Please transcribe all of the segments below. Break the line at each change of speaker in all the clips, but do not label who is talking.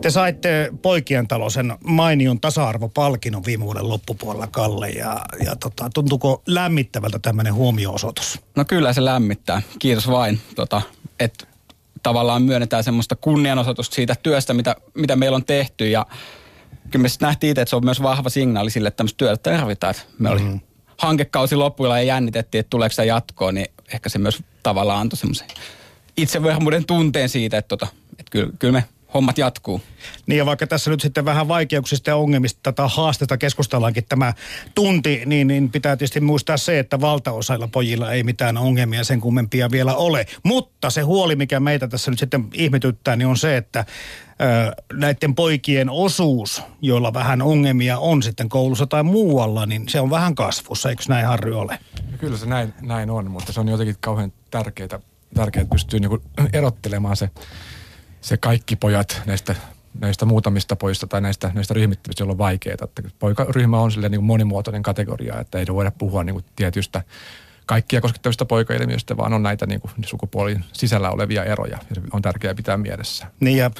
Te saitte poikien talosen mainion tasa-arvopalkinnon viime vuoden loppupuolella, Kalle. Ja, ja tota, tuntuuko lämmittävältä tämmöinen huomioosoitus?
No kyllä se lämmittää. Kiitos vain, tota, että tavallaan myönnetään semmoista kunnianosoitusta siitä työstä, mitä, mitä meillä on tehty. Ja kyllä me nähtiin itse, että se on myös vahva signaali sille, että tämmöistä työtä tarvitaan. Että me oli mm-hmm. hankekausi loppuilla ja jännitettiin, että tuleeko se jatkoon, niin ehkä se myös tavallaan antoi semmoisen itsevarmuuden tunteen siitä, että, tota, että kyllä, kyllä me hommat jatkuu.
Niin ja vaikka tässä nyt sitten vähän vaikeuksista ja ongelmista tai haasteita keskustellaankin tämä tunti, niin, niin pitää tietysti muistaa se, että valtaosailla pojilla ei mitään ongelmia sen kummempia vielä ole. Mutta se huoli, mikä meitä tässä nyt sitten ihmetyttää, niin on se, että näiden poikien osuus, joilla vähän ongelmia on sitten koulussa tai muualla, niin se on vähän kasvussa, eikö näin Harry ole?
Kyllä se näin, näin on, mutta se on jotenkin kauhean tärkeää, tärkeää pystyy niinku erottelemaan se se kaikki pojat näistä, näistä muutamista pojista tai näistä, näistä ryhmittymistä, joilla on vaikeaa. Että poikaryhmä on sille niin monimuotoinen kategoria, että ei voida puhua niin kuin tietystä kaikkia koskettavista poikailmiöistä, vaan on näitä niin kuin sukupuolin sisällä olevia eroja. Ja se on tärkeää pitää mielessä.
Niin ja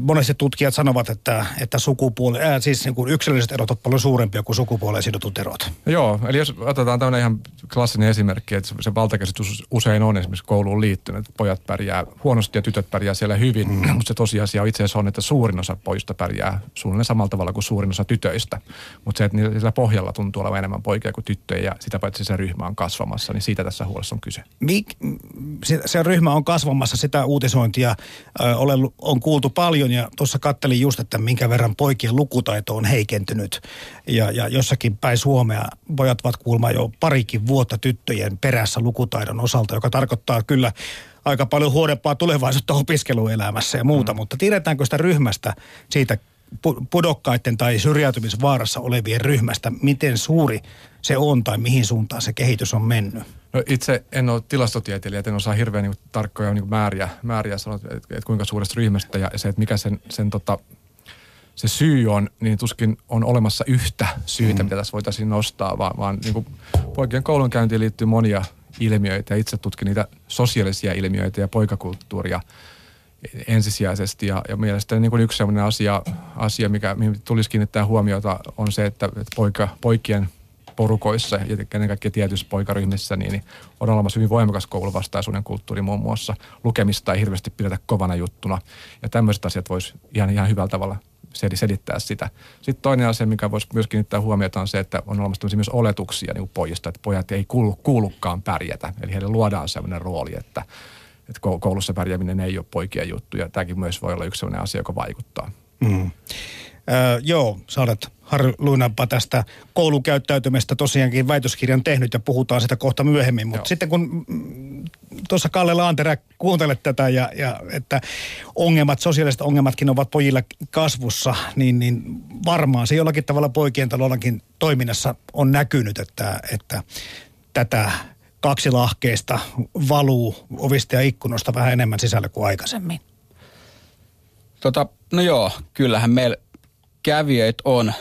monesti tutkijat sanovat, että, että sukupuoli, äh, siis niin kuin yksilölliset erot ovat paljon suurempia kuin sukupuoleen sidotut erot.
Joo, eli jos otetaan tämmöinen ihan klassinen esimerkki, että se valtakäsitys usein on esimerkiksi kouluun liittynyt, että pojat pärjää huonosti ja tytöt pärjää siellä hyvin, mm. mutta se tosiasia itse asiassa on, että suurin osa pojista pärjää suunnilleen samalla tavalla kuin suurin osa tytöistä. Mutta se, että niillä pohjalla tuntuu olevan enemmän poikia kuin tyttöjä ja sitä paitsi se ryhmä on kasvamassa, niin siitä tässä huolessa on kyse.
Mik, se, se ryhmä on kasvamassa, sitä uutisointia äh, on kuultu paljon ja tuossa kattelin just, että minkä verran poikien lukutaito on heikentynyt. Ja, ja jossakin päin Suomea pojat ovat kuulma jo parikin vuotta tyttöjen perässä lukutaidon osalta, joka tarkoittaa kyllä aika paljon huonempaa tulevaisuutta opiskeluelämässä ja muuta, mm. mutta tiedetäänkö sitä ryhmästä siitä pudokkaiden tai syrjäytymisvaarassa olevien ryhmästä, miten suuri se on tai mihin suuntaan se kehitys on mennyt?
No itse en ole tilastotieteilijä, en osaa hirveän niin tarkkoja niin määriä, määriä sanoa, että, että kuinka suuresta ryhmästä ja se, että mikä sen, sen tota, se syy on, niin tuskin on olemassa yhtä syytä, mm. mitä tässä voitaisiin nostaa, vaan, vaan niin kuin poikien koulunkäyntiin liittyy monia ilmiöitä ja itse tutkin niitä sosiaalisia ilmiöitä ja poikakulttuuria ensisijaisesti. Ja, ja mielestäni niin kuin yksi sellainen asia, asia mikä, mihin tulisi kiinnittää huomiota, on se, että, että poika, poikien – porukoissa ja ennen kaikkea tietyissä poikaryhmissä, niin, niin on olemassa hyvin voimakas kouluvastaisuuden kulttuuri muun muassa. Lukemista ei hirveästi pidetä kovana juttuna ja tämmöiset asiat voisi ihan, ihan hyvällä tavalla selittää sitä. Sitten toinen asia, mikä voisi myös kiinnittää huomiota on se, että on olemassa myös oletuksia niin pojista, että pojat ei kuulu, kuulukaan pärjätä. Eli heille luodaan sellainen rooli, että, että koulussa pärjääminen ei ole poikien juttu ja tämäkin myös voi olla yksi sellainen asia, joka vaikuttaa. Mm.
Öö, joo, sä olet Harry Luinanpa tästä koulukäyttäytymistä tosiaankin väitöskirjan tehnyt ja puhutaan sitä kohta myöhemmin. Mutta sitten kun mm, tuossa Kalle Laanterä kuuntelet tätä ja, ja että ongelmat, sosiaaliset ongelmatkin ovat pojilla kasvussa, niin, niin varmaan se jollakin tavalla poikien talollakin toiminnassa on näkynyt, että, että tätä kaksi lahkeista valuu ovista ja ikkunoista vähän enemmän sisälle kuin aikaisemmin.
Tota, no joo, kyllähän meillä kävijöitä on,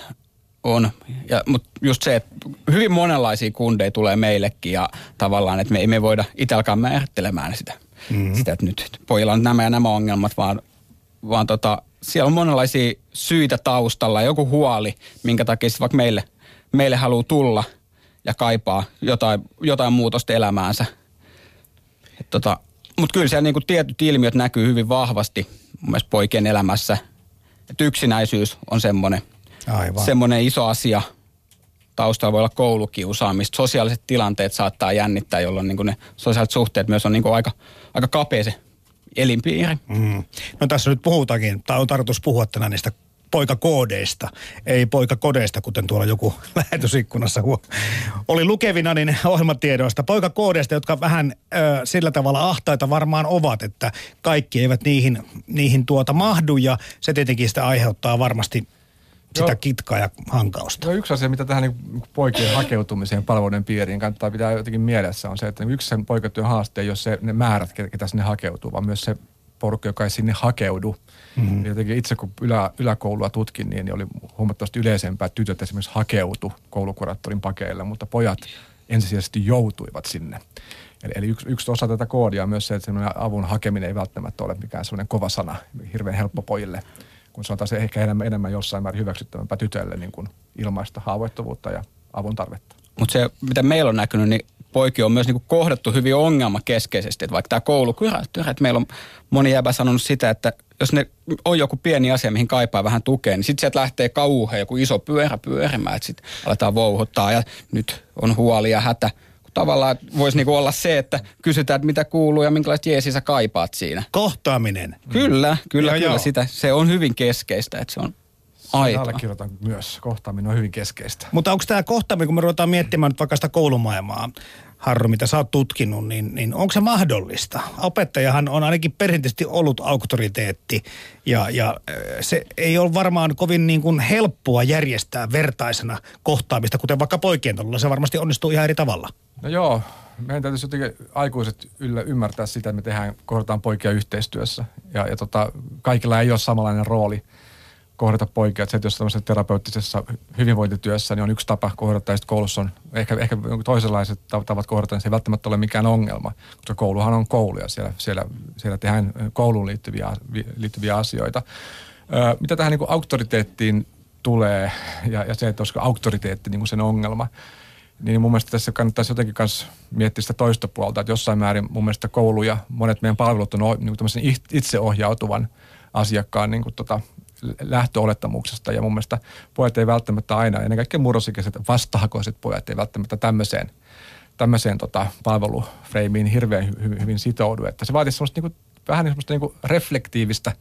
on. Ja, mutta just se, että hyvin monenlaisia kundeja tulee meillekin ja tavallaan, että me ei me voida itse alkaa määrittelemään sitä, mm-hmm. sitä että nyt pojilla on nämä ja nämä ongelmat, vaan, vaan tota, siellä on monenlaisia syitä taustalla, joku huoli, minkä takia vaikka meille, meille haluaa tulla ja kaipaa jotain, jotain muutosta elämäänsä. Tota, mutta kyllä siellä niinku tietyt ilmiöt näkyy hyvin vahvasti mun poikien elämässä – että yksinäisyys on semmoinen, semmoinen iso asia. Taustalla voi olla koulukiusaamista. Sosiaaliset tilanteet saattaa jännittää, jolloin niin ne sosiaaliset suhteet myös on niin aika, aika kapea se elinpiiri. Mm.
No tässä nyt puhutaankin, tai on tarkoitus puhua tänään niistä poikakoodeista, ei poikakodeista, kuten tuolla joku lähetysikkunassa oli lukevina niin ohjelmatiedoista. Poikakoodeista, jotka vähän ö, sillä tavalla ahtaita varmaan ovat, että kaikki eivät niihin, niihin tuota mahdu ja se tietenkin sitä aiheuttaa varmasti sitä kitkaa ja hankausta.
No yksi asia, mitä tähän niin poikien hakeutumiseen palveluiden piiriin kannattaa pitää jotenkin mielessä, on se, että yksi sen poikatyön haaste ei ole se, ne määrät, ketä sinne hakeutuu, vaan myös se porukka, joka ei sinne hakeudu. Mm-hmm. Jotenkin itse kun ylä, yläkoulua tutkin, niin, niin oli huomattavasti yleisempää, että tytöt esimerkiksi hakeutu koulukuraattorin pakeille, mutta pojat ensisijaisesti joutuivat sinne. Eli, eli yksi, yksi osa tätä koodia on myös se, että avun hakeminen ei välttämättä ole mikään sellainen kova sana, hirveän helppo pojille kun se on taas ehkä enemmän, enemmän jossain määrin hyväksyttävämpää tytölle niin kuin ilmaista haavoittuvuutta ja avun tarvetta.
Mutta se, mitä meillä on näkynyt, niin poikia on myös niinku kohdattu hyvin ongelmakeskeisesti. Että vaikka tämä koulukuraattori, että meillä on moni jäbä sanonut sitä, että jos ne on joku pieni asia, mihin kaipaa vähän tukea, niin sitten sieltä lähtee kauhean joku iso pyörä pyörimään, että sitten aletaan vouhuttaa ja nyt on huoli ja hätä. Tavallaan voisi niinku olla se, että kysytään, että mitä kuuluu ja minkälaista jeesiä sä kaipaat siinä.
Kohtaaminen.
Kyllä, kyllä,
Ja
kyllä
joo.
sitä. Se on hyvin keskeistä, että se on aitoa.
allekirjoitan myös. Kohtaaminen on hyvin keskeistä.
Mutta onko tämä kohtaaminen, kun me ruvetaan miettimään nyt vaikka sitä koulumaailmaa, Harru, mitä sä oot tutkinut, niin, niin onko se mahdollista? Opettajahan on ainakin perinteisesti ollut auktoriteetti ja, ja se ei ole varmaan kovin niin kuin helppoa järjestää vertaisena kohtaamista, kuten vaikka poikien talolla. Se varmasti onnistuu ihan eri tavalla.
No joo, meidän täytyisi jotenkin aikuiset yllä ymmärtää sitä, että me tehdään, kohdataan poikia yhteistyössä. Ja, ja tota, kaikilla ei ole samanlainen rooli kohdata poikia. Että se, että jos tämmöisessä terapeuttisessa hyvinvointityössä niin on yksi tapa kohdata, ja sitten koulussa on ehkä, ehkä toisenlaiset tav- tavat kohdata, niin se ei välttämättä ole mikään ongelma. Koska kouluhan on koulu ja siellä, siellä, siellä tehdään kouluun liittyviä, liittyviä asioita. Mitä tähän niin auktoriteettiin tulee ja, ja se, että olisiko auktoriteetti niin sen ongelma, niin mun mielestä tässä kannattaisi jotenkin myös miettiä sitä toista puolta, että jossain määrin mun mielestä koulu ja monet meidän palvelut on niin itseohjautuvan asiakkaan niin kuin tota, lähtöolettamuksesta. Ja mun mielestä pojat ei välttämättä aina, ennen kaikkea murrosikäiset vastahakoiset pojat ei välttämättä tämmöiseen, tämmöiseen tota, palvelufreimiin hirveän hy- hy- hyvin sitoudu, että se vaatisi semmoista niinku, vähän semmoista niinku reflektiivistä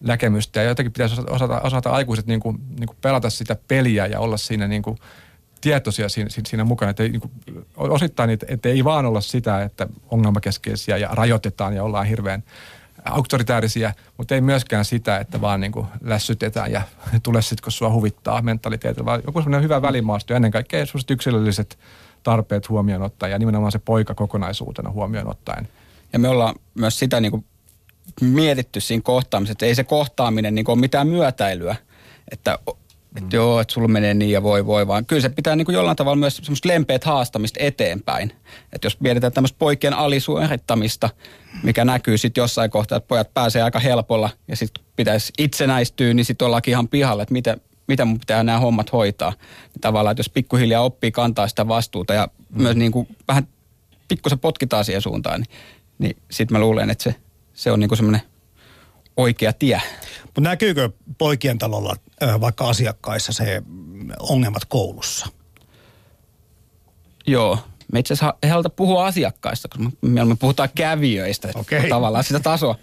näkemystä. Ja jotenkin pitäisi osata, osata, osata aikuiset niinku, niinku pelata sitä peliä ja olla siinä niinku, tietoisia siinä, siinä, mukana. Että niin kuin, osittain, että, että ei vaan olla sitä, että ongelmakeskeisiä ja rajoitetaan ja ollaan hirveän auktoritäärisiä, mutta ei myöskään sitä, että vaan niin kuin lässytetään ja tule sitten, kun sua huvittaa mentaliteetillä, vaan joku semmoinen hyvä välimaasto ja ennen kaikkea sellaiset yksilölliset tarpeet huomioon ottaen ja nimenomaan se poika kokonaisuutena huomioon ottaen.
Ja me ollaan myös sitä niin kuin mietitty siinä kohtaamisessa, että ei se kohtaaminen niin kuin ole mitään myötäilyä, että, että joo, että sulla menee niin ja voi voi, vaan kyllä se pitää niin kuin jollain tavalla myös semmoista lempeät haastamista eteenpäin. Että jos mietitään tämmöistä poikien alisuorittamista, mikä näkyy sitten jossain kohtaa, että pojat pääsee aika helpolla ja sitten pitäisi itsenäistyä, niin sitten ollaankin ihan pihalla, että mitä, mitä mun pitää nämä hommat hoitaa. Niin tavallaan, että jos pikkuhiljaa oppii kantaa sitä vastuuta ja mm. myös niin kuin vähän pikkusen potkitaan siihen suuntaan, niin, niin sitten mä luulen, että se, se on niin kuin semmoinen oikea tie.
Mutta näkyykö poikien talolla vaikka asiakkaissa se mm, ongelmat koulussa?
Joo. Me itse asiassa ei haluta puhua asiakkaista, koska me, me puhutaan kävijöistä.
Okei.
Tavallaan sitä tasoa.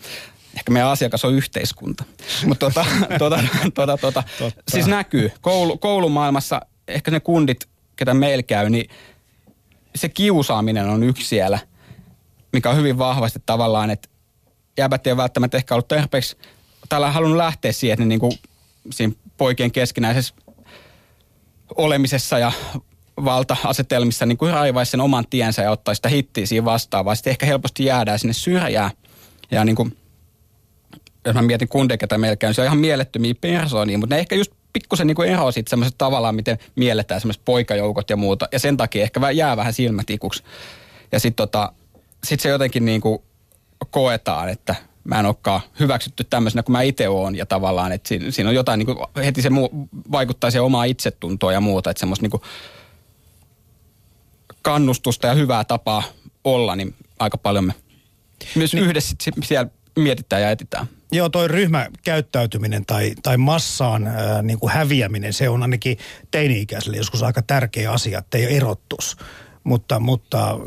Ehkä meidän asiakas on yhteiskunta. Mutta tota, tota, tota, tota,
Totta.
siis näkyy. Koulu, koulumaailmassa ehkä ne kundit, ketä meillä käy, niin se kiusaaminen on yksi siellä, mikä on hyvin vahvasti tavallaan, että jäbät ei ole välttämättä ehkä ollut tarpeeksi, täällä halunnut lähteä siihen, että ne niin kuin siinä poikien keskinäisessä olemisessa ja valta-asetelmissa niin kuin raivaisi sen oman tiensä ja ottaisi sitä hittiä siinä vastaan, vaan sitten ehkä helposti jäädään sinne syrjään. Ja niin kuin, jos mä mietin kundeja, ketä niin se on ihan mielettömiä persoonia, mutta ne ehkä just pikkusen niin eroaa siitä semmoisesta tavallaan, miten mielletään semmoiset poikajoukot ja muuta. Ja sen takia ehkä jää vähän silmätikuksi. Ja sitten tota, sit se jotenkin niin kuin koetaan, että mä en olekaan hyväksytty tämmöisenä kuin mä itse oon ja tavallaan, että siinä, siinä on jotain, niin kuin, heti se muu, vaikuttaa siihen omaa itsetuntoa ja muuta, että semmoista niin kuin kannustusta ja hyvää tapaa olla, niin aika paljon me myös niin. yhdessä sit siellä mietitään ja etitään.
Joo, toi ryhmäkäyttäytyminen tai, tai massaan ää, niin kuin häviäminen, se on ainakin teini-ikäiselle joskus aika tärkeä asia, että ei erottus. Mutta, mutta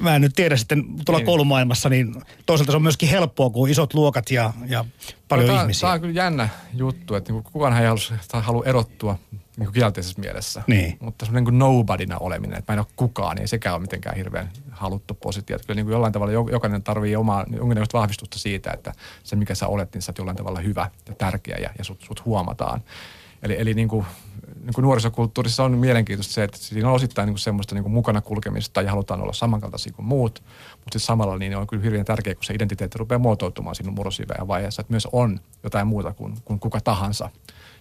mä en nyt tiedä sitten tuolla
Niin.
koulumaailmassa, niin toisaalta se on myöskin helppoa, kun isot luokat ja, ja paljon
no, tää,
ihmisiä.
Tämä on kyllä jännä juttu, että niinku kukaan ei halua, halua erottua niinku kielteisessä mielessä.
Niin.
Mutta semmoinen niin nobodyna oleminen, että mä en ole kukaan, niin sekään ole mitenkään hirveän haluttu positio. Että kyllä niin kuin jollain tavalla jo- jokainen tarvii omaa jonkinlaista vahvistusta siitä, että se mikä sä olet, niin sä oot jollain tavalla hyvä ja tärkeä ja, ja sut, sut huomataan. Eli, eli niin kuin, niin kuin nuorisokulttuurissa on mielenkiintoista se, että siinä on osittain niin semmoista niin mukana kulkemista ja halutaan olla samankaltaisia kuin muut, mutta sitten samalla niin on kyllä hirveän tärkeää, kun se identiteetti rupeaa muotoutumaan siinä murrosiväjän vaiheessa, että myös on jotain muuta kuin, kuin kuka tahansa.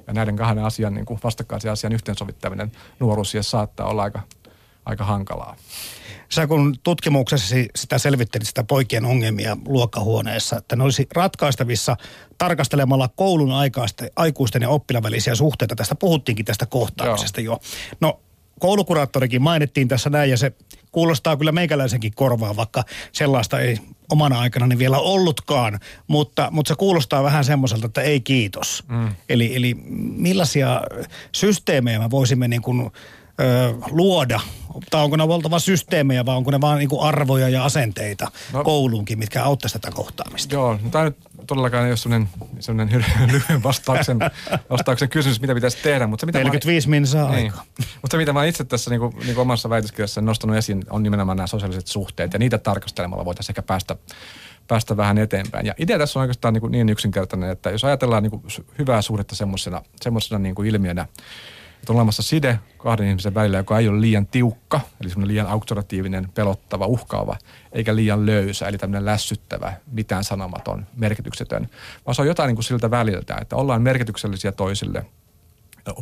Ja näiden kahden asian, niin kuin vastakkaisen asian yhteensovittaminen nuoruusiassa saattaa olla aika, aika hankalaa.
Sä kun tutkimuksessasi sitä selvittelit sitä poikien ongelmia luokkahuoneessa, että ne olisi ratkaistavissa tarkastelemalla koulun aikaisten, aikuisten ja oppilaan välisiä suhteita. Tästä puhuttiinkin tästä kohtaamisesta Joo. jo. No koulukuraattorikin mainittiin tässä näin ja se kuulostaa kyllä meikäläisenkin korvaan, vaikka sellaista ei omana aikana niin vielä ollutkaan, mutta, mutta se kuulostaa vähän semmoiselta, että ei kiitos. Mm. Eli, eli millaisia systeemejä me voisimme niin kuin ö, luoda? Tai onko ne oltava systeemejä vai onko ne vaan niinku arvoja ja asenteita no, kouluunkin, mitkä auttaisi tätä kohtaamista?
Joo, no tämä nyt todellakaan ei ole sellainen, sellainen lyhyen vastauksen, vastauksen kysymys, mitä pitäisi tehdä. Mutta se, mitä
45 minsaa niin. aikaa.
Mutta se, mitä mä itse tässä niin kuin, niin kuin omassa väitöskirjassa nostanut esiin, on nimenomaan nämä sosiaaliset suhteet. Ja niitä tarkastelemalla voitaisiin ehkä päästä päästä vähän eteenpäin. Ja idea tässä on oikeastaan niin, niin yksinkertainen, että jos ajatellaan niin hyvää suhdetta semmoisena niin ilmiönä, että on olemassa side kahden ihmisen välillä, joka ei ole liian tiukka, eli semmoinen liian auktoratiivinen, pelottava, uhkaava, eikä liian löysä, eli tämmöinen lässyttävä, mitään sanomaton, merkityksetön, vaan se on jotain niin kuin siltä väliltä, että ollaan merkityksellisiä toisille,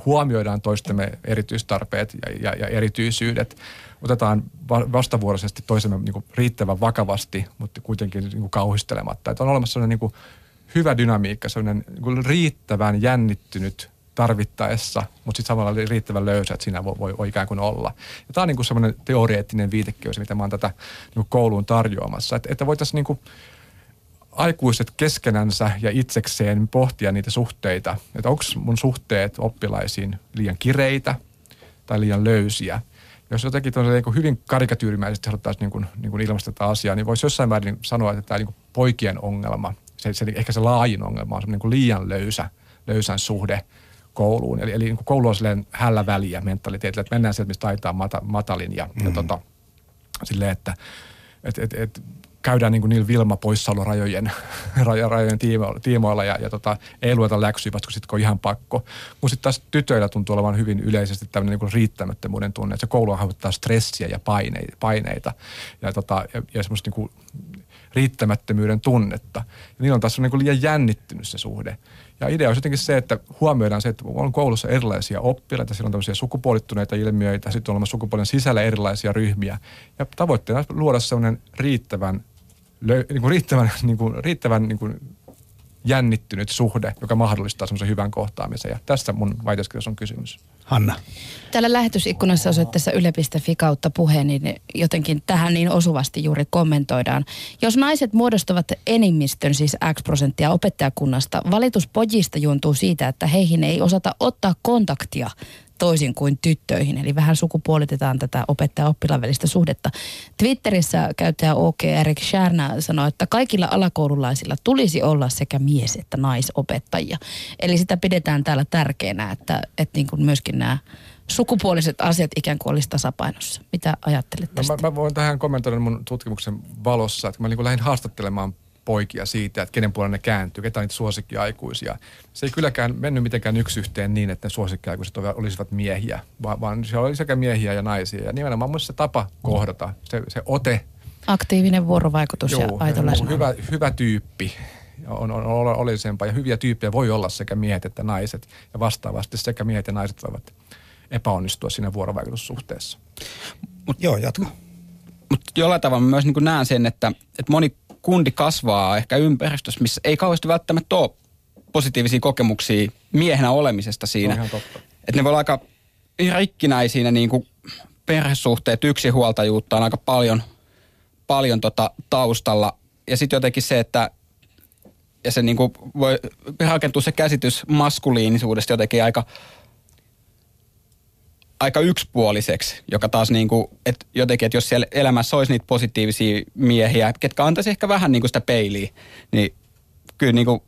huomioidaan toistemme erityistarpeet ja, ja, ja erityisyydet, otetaan vastavuoroisesti toisemme niin kuin riittävän vakavasti, mutta kuitenkin niin kuin kauhistelematta. Että on olemassa sellainen niin kuin hyvä dynamiikka, sellainen niin kuin riittävän jännittynyt tarvittaessa, mutta sitten samalla riittävän löysä, että siinä voi, voi, voi ikään kuin olla. Ja tämä on niin semmoinen teoreettinen viitekeys, mitä mä oon tätä niin kouluun tarjoamassa. Että, että voitaisiin niin aikuiset keskenänsä ja itsekseen pohtia niitä suhteita, että onko mun suhteet oppilaisiin liian kireitä tai liian löysiä. Jos jotenkin niin hyvin karikatyyrimäisesti haluttaisiin niin kuin, niin kuin ilmaista tätä asiaa, niin voisi jossain määrin sanoa, että tämä niin poikien ongelma, se, se, ehkä se laajin ongelma on niin kuin liian löysä, löysän suhde – kouluun. Eli, eli niin koulu on silleen hällä väliä mentaliteetillä, että mennään sieltä, mistä taitaa mata, matalin ja, mm. ja tota, silleen, että et, et, et, käydään niin kuin niillä Vilma poissaolorajojen rajojen tiimoilla ja, ja tota, ei lueta läksyjä, vasta kun, sit, kun on ihan pakko. Mutta sitten taas tytöillä tuntuu olevan hyvin yleisesti tämmöinen niin riittämättömyyden tunne, että se koulu aiheuttaa stressiä ja paineita, paineita ja, tota, ja, ja semmoista niin kuin riittämättömyyden tunnetta. Ja niillä on taas niin kuin liian jännittynyt se suhde. Ja idea on jotenkin se, että huomioidaan se, että on koulussa erilaisia oppilaita, siellä on tämmöisiä sukupuolittuneita ilmiöitä, sitten on olemassa sukupuolen sisällä erilaisia ryhmiä. Ja tavoitteena on luoda sellainen riittävän, niin kuin riittävän, niin kuin, riittävän niin kuin jännittynyt suhde, joka mahdollistaa semmoisen hyvän kohtaamisen. Ja tässä mun väitöskirjassa on kysymys.
Hanna.
Täällä lähetysikkunassa osoitteessa yle.fi kautta puheen, niin jotenkin tähän niin osuvasti juuri kommentoidaan. Jos naiset muodostavat enimmistön, siis X prosenttia opettajakunnasta, valitus pojista juontuu siitä, että heihin ei osata ottaa kontaktia toisin kuin tyttöihin. Eli vähän sukupuolitetaan tätä opettaja-oppilaan välistä suhdetta. Twitterissä käyttäjä OK Erik Schärnä sanoi, että kaikilla alakoululaisilla tulisi olla sekä mies- että naisopettajia. Eli sitä pidetään täällä tärkeänä, että, että niin kuin myöskin nämä sukupuoliset asiat ikään kuin olisi tasapainossa. Mitä ajattelet tästä?
No mä, mä voin tähän kommentoida mun tutkimuksen valossa, että mä niin lähdin haastattelemaan poikia siitä, että kenen puolella ne kääntyy, ketä on niitä suosikkiaikuisia. Se ei kylläkään mennyt mitenkään yksi yhteen niin, että ne suosikkiaikuiset olisivat miehiä, vaan, vaan siellä oli sekä miehiä ja naisia. Ja nimenomaan myös se tapa kohdata, se, se ote.
Aktiivinen vuorovaikutus Joo, ja aito
hyvä, hyvä tyyppi on, on, on olellisempaa ja hyviä tyyppejä voi olla sekä miehet että naiset. Ja vastaavasti sekä miehet ja naiset voivat epäonnistua siinä vuorovaikutussuhteessa.
Mut, Joo, jatka.
Mutta jollain tavalla myös niin näen sen, että, että moni kundi kasvaa ehkä ympäristössä, missä ei kauheasti välttämättä ole positiivisia kokemuksia miehenä olemisesta siinä. Että ne voi olla aika rikkinäisiä niin kuin perhesuhteet, yksinhuoltajuutta on aika paljon, paljon tota taustalla. Ja sitten jotenkin se, että ja se niin kuin voi rakentua se käsitys maskuliinisuudesta jotenkin aika aika yksipuoliseksi, joka taas niin kuin, että jotenkin, että jos siellä elämässä olisi niitä positiivisia miehiä, ketkä antaisi ehkä vähän niin kuin sitä peiliä, niin kyllä niin kuin,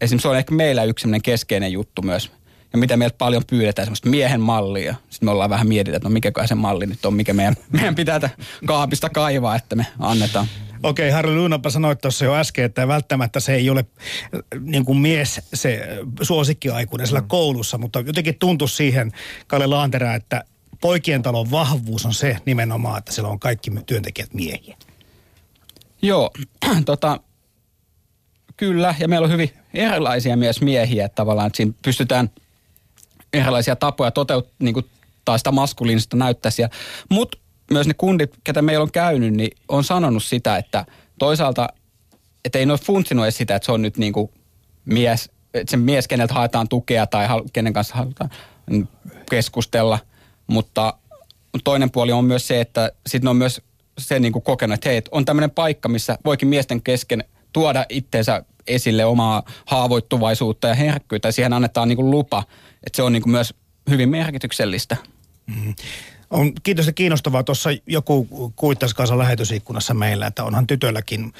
esimerkiksi se on ehkä meillä yksi keskeinen juttu myös. Ja mitä meiltä paljon pyydetään, semmoista miehen mallia. Sitten me ollaan vähän mietitään, että no mikä se malli nyt on, mikä meidän, meidän pitää kaapista kaivaa, että me annetaan.
Okei, Harri Luunapa sanoi tuossa jo äsken, että välttämättä se ei ole äh, niin kuin mies se suosikkiaikuinen siellä mm. koulussa, mutta jotenkin tuntuu siihen, Kalle Laanterä, että poikien talon vahvuus on se nimenomaan, että siellä on kaikki työntekijät miehiä.
Joo, tota, kyllä, ja meillä on hyvin erilaisia myös miehiä, että tavallaan että siinä pystytään erilaisia tapoja toteuttamaan, niin kuin sitä maskuliinista näyttäisiä. Mutta myös ne kundit, ketä meillä on käynyt, niin on sanonut sitä, että toisaalta, että ei ne ole funtsinut edes sitä, että se on nyt niin kuin mies, että se mies, keneltä haetaan tukea tai kenen kanssa halutaan keskustella, mutta toinen puoli on myös se, että sitten on myös se niin kuin kokenut, että hei, on tämmöinen paikka, missä voikin miesten kesken tuoda itseensä esille omaa haavoittuvaisuutta ja herkkyyttä siihen annetaan niin kuin lupa, että se on niin kuin myös hyvin merkityksellistä.
Mm. On kiitos kiinnostavaa. Tuossa joku kuittasi lähetysikkunassa meillä, että onhan tytölläkin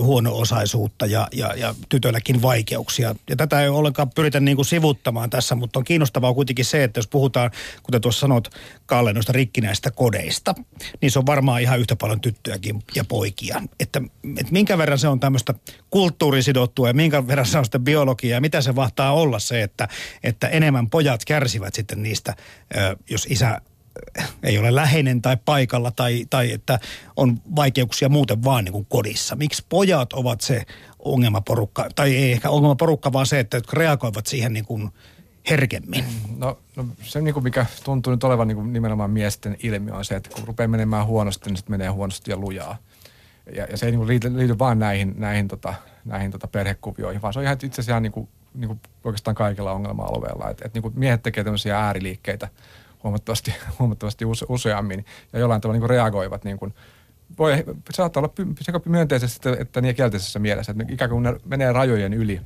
huono-osaisuutta ja, ja, ja tytölläkin vaikeuksia. Ja tätä ei ollenkaan pyritä niin kuin sivuttamaan tässä, mutta on kiinnostavaa kuitenkin se, että jos puhutaan, kuten tuossa sanot, Kalle, noista rikkinäistä kodeista, niin se on varmaan ihan yhtä paljon tyttöjäkin ja poikia. Että, että minkä verran se on tämmöistä kulttuurisidottua ja minkä verran se on sitä biologiaa ja mitä se vahtaa olla se, että, että enemmän pojat kärsivät sitten niistä, jos isä ei ole läheinen tai paikalla tai, tai että on vaikeuksia muuten vaan niin kuin kodissa. Miksi pojat ovat se ongelmaporukka, tai ei ehkä ongelmaporukka, vaan se, että reagoivat siihen niin kuin herkemmin?
No, no se, niin kuin mikä tuntuu nyt olevan niin kuin nimenomaan miesten ilmiö on se, että kun rupeaa menemään huonosti, niin sitten menee huonosti ja lujaa. Ja, ja se ei niin kuin liity, liity vaan näihin, näihin, tota, näihin tota perhekuvioihin, vaan se on ihan itse asiassa niin kuin, niin kuin oikeastaan kaikilla ongelma-alueilla. Että et, niin kuin miehet tekee tämmöisiä ääriliikkeitä – huomattavasti, huomattavasti use, useammin ja jollain tavalla niin reagoivat niin kuin, voi, saattaa olla sekä myönteisesti että niin kielteisessä mielessä, että ikään kuin ne menee rajojen yli,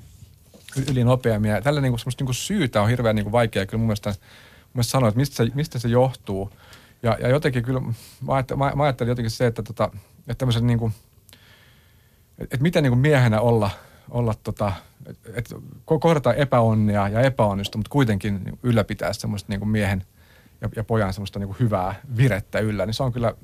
yli nopeammin. Ja tällä niin kuin, niin kuin syytä on hirveän niin kuin vaikea kyllä mun mielestä, mun mielestä sanoa, että mistä se, mistä se johtuu. Ja, ja jotenkin kyllä, mä ajattelin, mä, ajattelin jotenkin se, että, tota, että tämmöisen niin kuin, että, että miten niin kuin miehenä olla, olla tota, että, että kohdata ja epäonnistu, mutta kuitenkin ylläpitää semmoista niin kuin miehen – ja, ja pojan semmoista niin kuin hyvää virettä yllä, niin se on kyllä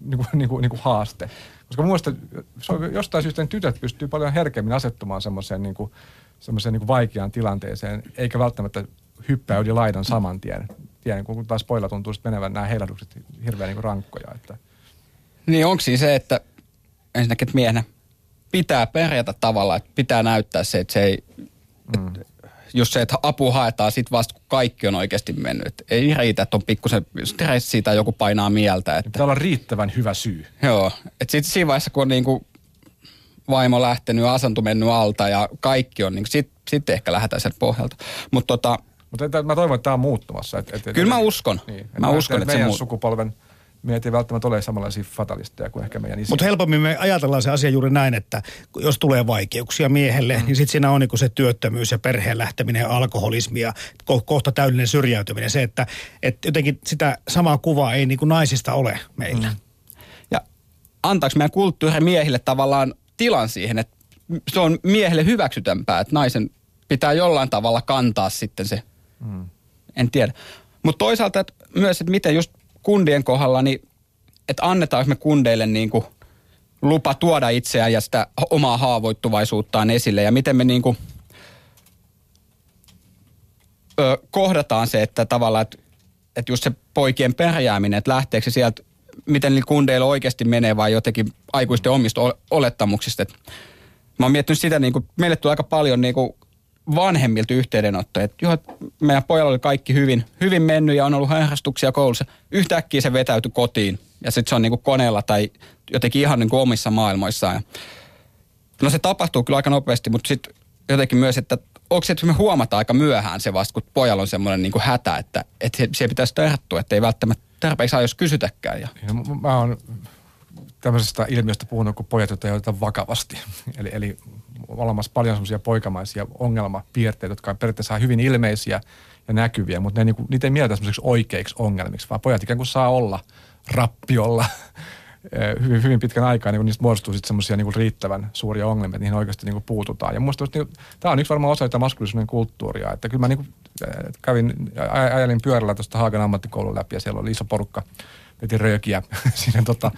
niin kuin, niin kuin, niin kuin haaste. Koska mun mielestä se on, jostain syystä niin tytöt pystyy paljon herkemmin asettumaan semmoiseen, niin kuin, semmoiseen niin kuin vaikeaan tilanteeseen, eikä välttämättä hyppää yli laidan saman tien. tien kun taas poilla tuntuu sitten menevän nämä heilahdukset hirveän niin kuin rankkoja. Että.
Niin onko siis se, että ensinnäkin että miehenä pitää pärjätä tavalla, että pitää näyttää se, että se ei, mm. että just se, että apu haetaan sit vasta, kun kaikki on oikeasti mennyt. Et ei riitä, että on pikkusen stressi tai joku painaa mieltä. Että...
Pitää olla riittävän hyvä syy.
Joo. Että sitten siinä vaiheessa, kun on niinku vaimo lähtenyt, asentu mennyt alta ja kaikki on, niin sitten sit ehkä lähdetään sieltä pohjalta. Mutta tota,
Mutta mä toivon, että tämä on muuttumassa. Et,
et, kyllä mä uskon.
Niin,
mä uskon, että,
että se muut... sukupolven – me ei välttämättä ole samanlaisia fatalisteja kuin ehkä meidän
Mutta helpommin me ajatellaan se asia juuri näin, että jos tulee vaikeuksia miehelle, mm. niin sitten siinä on niinku se työttömyys ja perheen lähteminen ja alkoholismi ja ko- kohta täydellinen syrjäytyminen. Se, että et jotenkin sitä samaa kuvaa ei niinku naisista ole meillä. Mm.
Ja antaako meidän kulttuuri miehille tavallaan tilan siihen, että se on miehelle hyväksytämpää, että naisen pitää jollain tavalla kantaa sitten se. Mm. En tiedä. Mutta toisaalta että myös, että miten just kundien kohdalla, niin että annetaanko me kundeille niin kuin lupa tuoda itseään ja sitä omaa haavoittuvaisuuttaan esille ja miten me niin kuin, ö, kohdataan se, että tavallaan, että, että just se poikien pärjääminen, että lähteekö se sieltä, miten niillä kundeilla oikeasti menee vai jotenkin aikuisten omista olettamuksista. Mä oon miettinyt sitä, niin kuin, meille tulee aika paljon niin kuin vanhemmilta yhteydenottoja, että joo, meidän pojalla oli kaikki hyvin, hyvin mennyt ja on ollut harrastuksia koulussa. Yhtäkkiä se vetäytyi kotiin ja sitten se on niinku koneella tai jotenkin ihan niinku omissa maailmoissaan. No se tapahtuu kyllä aika nopeasti, mutta sitten jotenkin myös, että onko se, että me huomataan aika myöhään se vasta, kun pojalla on semmoinen niinku hätä, että, että se pitäisi tarttua, että ei välttämättä tarpeeksi jos kysytäkään. Ja.
Ja mä oon tämmöisestä ilmiöstä puhunut, kun pojat, joita ei oteta vakavasti. eli, eli olemassa paljon semmoisia poikamaisia ongelmapiirteitä, jotka on periaatteessa hyvin ilmeisiä ja näkyviä, mutta ne, niin kuin, niitä ei mieltä semmoisiksi oikeiksi ongelmiksi, vaan pojat ikään kuin saa olla rappiolla eh, hyvin, hyvin pitkän aikaa, niin niistä muodostuu sitten semmoisia niin riittävän suuria ongelmia, että niihin oikeasti niin kuin puututaan. Ja musta niin, tämä on yksi varmaan osa tätä maskulisuuden kulttuuria, että kyllä mä niin kuin, eh, kävin, ajelin pyörällä tuosta Haagan ammattikoulun läpi ja siellä oli iso porukka, veti röökiä siinä tota,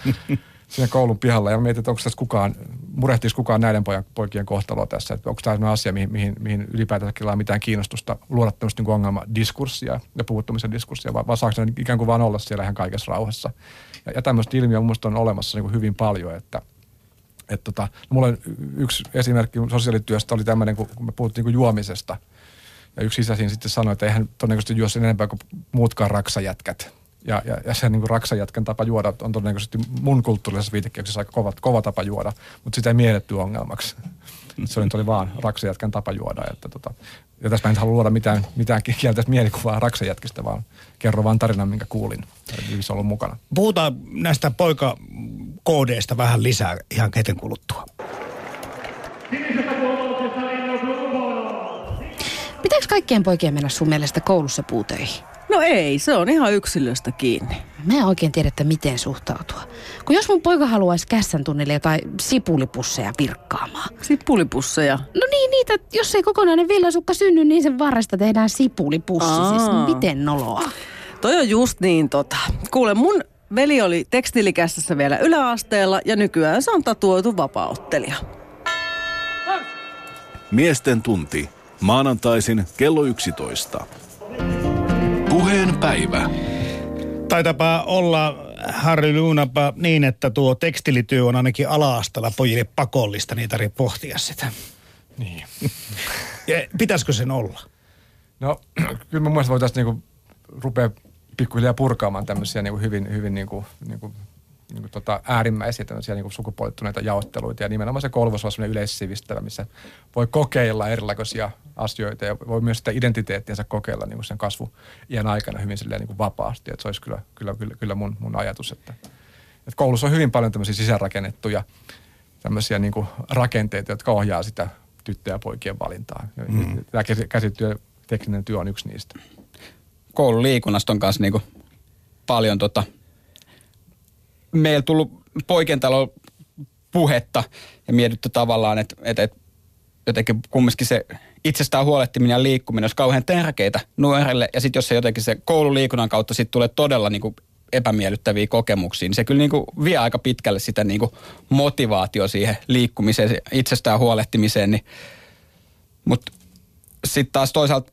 siinä koulun pihalla ja mietin, että onko tässä kukaan, murehtisi kukaan näiden pojan, poikien kohtaloa tässä, että onko tämä asia, mihin, mihin, mihin ylipäätään mitään kiinnostusta luoda tämmöistä niin ongelmadiskurssia ja puhuttamisen diskurssia, vaan, vaan saako ne ikään kuin vaan olla siellä ihan kaikessa rauhassa. Ja, ja tämmöistä ilmiöä minusta on olemassa niin kuin hyvin paljon, että et tota, no mulla on yksi esimerkki sosiaalityöstä oli tämmöinen, kun me puhuttiin niin juomisesta. Ja yksi isä sitten sanoi, että eihän todennäköisesti juo sen enempää kuin muutkaan raksajätkät Ja, ja, ja se niin kuin raksajätkän tapa juoda on todennäköisesti mun kulttuurisessa viitekehyksessä aika kova, kova tapa juoda, mutta sitä ei mielletty ongelmaksi. Se oli, oli vaan raksajätkän tapa juoda. Että tota, ja tässä mä en halua luoda mitään, mitään kieltäistä mielikuvaa raksajätkistä, vaan kerro vaan tarinan, minkä kuulin. Eli ollut mukana.
Puhutaan näistä poikakoodeista vähän lisää ihan hetken kuluttua.
Pitääkö kaikkien poikien mennä sun mielestä koulussa puutöihin?
No ei, se on ihan yksilöstä kiinni.
Mä en oikein tiedä, että miten suhtautua. Kun jos mun poika haluaisi kässän tunnille jotain sipulipusseja virkkaamaan.
Sipulipusseja?
No niin, niitä, jos ei kokonainen villasukka synny, niin sen varresta tehdään sipulipussi. Aa. Siis miten noloa?
Toi on just niin tota. Kuule, mun veli oli tekstiilikässässä vielä yläasteella ja nykyään se on tatuoitu vapauttelija.
Miesten tunti. Maanantaisin kello 11. Puheen päivä.
Taitapa olla Harry Luunapa niin, että tuo tekstilityö on ainakin ala pojille pakollista, niin ei tarvitse pohtia sitä.
Niin.
ja pitäisikö sen olla?
No, kyllä mun mielestä voitaisiin niinku rupea pikkuhiljaa purkaamaan tämmöisiä niinku hyvin, hyvin niinku, niinku niin kuin tota äärimmäisiä tämmöisiä niin sukupuolittuneita jaotteluita. Ja nimenomaan se koulutus on sellainen yleissivistävä, missä voi kokeilla erilaisia asioita ja voi myös sitä identiteettiänsä kokeilla niin kuin sen kasvu iän aikana hyvin silleen niin kuin vapaasti. Että se olisi kyllä, kyllä, kyllä, kyllä mun, mun ajatus, että, että koulussa on hyvin paljon tämmöisiä sisäänrakennettuja tämmöisiä niin kuin rakenteita, jotka ohjaa sitä tyttöjä ja poikien valintaa. Mm. Tämä käsityö, tekninen työ on yksi niistä.
Koululiikunnasta on myös niin kuin paljon tota, meillä tullut poikien talo puhetta ja mietitty tavallaan, että, että, että jotenkin kumminkin se itsestään huolehtiminen ja liikkuminen olisi kauhean tärkeitä nuorelle. Ja sitten jos se jotenkin se koululiikunnan kautta sitten tulee todella niin kuin epämiellyttäviä kokemuksia, niin se kyllä niin kuin vie aika pitkälle sitä niin kuin motivaatio siihen liikkumiseen, itsestään huolehtimiseen. Niin. Mutta sitten taas toisaalta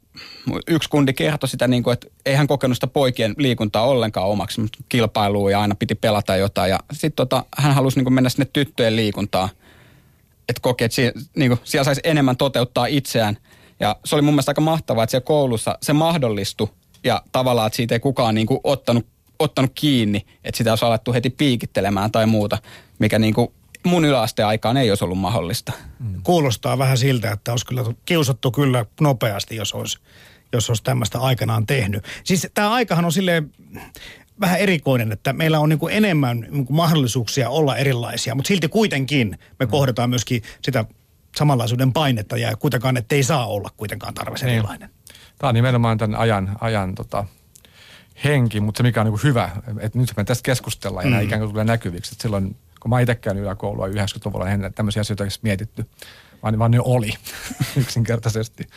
yksi kundi kertoi sitä, niin kuin, että ei hän kokenut sitä poikien liikuntaa ollenkaan omaksi, mutta kilpailuun ja aina piti pelata jotain. Ja sitten tota, hän halusi niin kuin mennä sinne tyttöjen liikuntaan, että koki, että siellä, niin kuin, siellä saisi enemmän toteuttaa itseään. Ja se oli mun mielestä aika mahtavaa, että siellä koulussa se mahdollistui ja tavallaan, että siitä ei kukaan niin kuin, ottanut, ottanut kiinni, että sitä olisi alettu heti piikittelemään tai muuta, mikä niin kuin, mun yläasteen aikaan ei olisi ollut mahdollista.
Mm. Kuulostaa vähän siltä, että olisi kyllä kiusattu kyllä nopeasti, jos olisi, jos olisi tämmöistä aikanaan tehnyt. Siis tämä aikahan on silleen vähän erikoinen, että meillä on niin kuin enemmän niin kuin mahdollisuuksia olla erilaisia, mutta silti kuitenkin me mm. kohdataan myöskin sitä samanlaisuuden painetta ja kuitenkaan, että ei saa olla kuitenkaan tarve niin. erilainen.
Tämä on nimenomaan tämän ajan, ajan tota, henki, mutta se mikä on niin hyvä, että nyt me tästä keskustellaan ja mm. nämä ikään kuin tulee näkyviksi. Että silloin kun mä itse käynyt yläkoulua 90-luvulla, en tämmöisiä asioita edes mietitty, vaan, vaan ne oli yksinkertaisesti.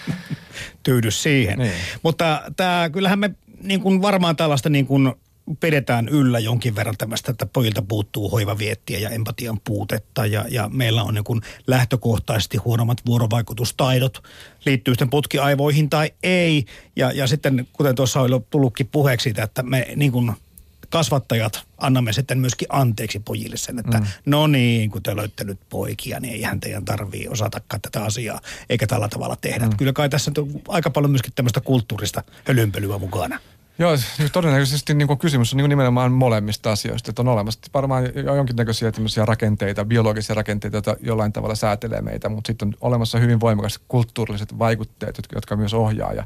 Tyydy siihen. Niin. Mutta tämä, kyllähän me niin kuin varmaan tällaista niin kuin pidetään yllä jonkin verran tämmöistä, että pojilta puuttuu hoivaviettiä ja empatian puutetta ja, ja meillä on niin kuin lähtökohtaisesti huonommat vuorovaikutustaidot, liittyy sitten putkiaivoihin tai ei. Ja, ja sitten, kuten tuossa on tullutkin puheeksi siitä, että me niin kuin kasvattajat annamme sitten myöskin anteeksi pojille sen, että mm. no niin, kun te olette nyt poikia, niin eihän teidän tarvii osatakaan tätä asiaa, eikä tällä tavalla tehdä. Mm. Kyllä kai tässä on aika paljon myöskin tämmöistä kulttuurista hölynpölyä mukana.
Joo, todennäköisesti niin kysymys on niin nimenomaan molemmista asioista. Että on olemassa varmaan jonkinnäköisiä rakenteita, biologisia rakenteita, joita jollain tavalla säätelee meitä, mutta sitten on olemassa hyvin voimakas kulttuuriset vaikutteet, jotka, jotka myös ohjaa. Ja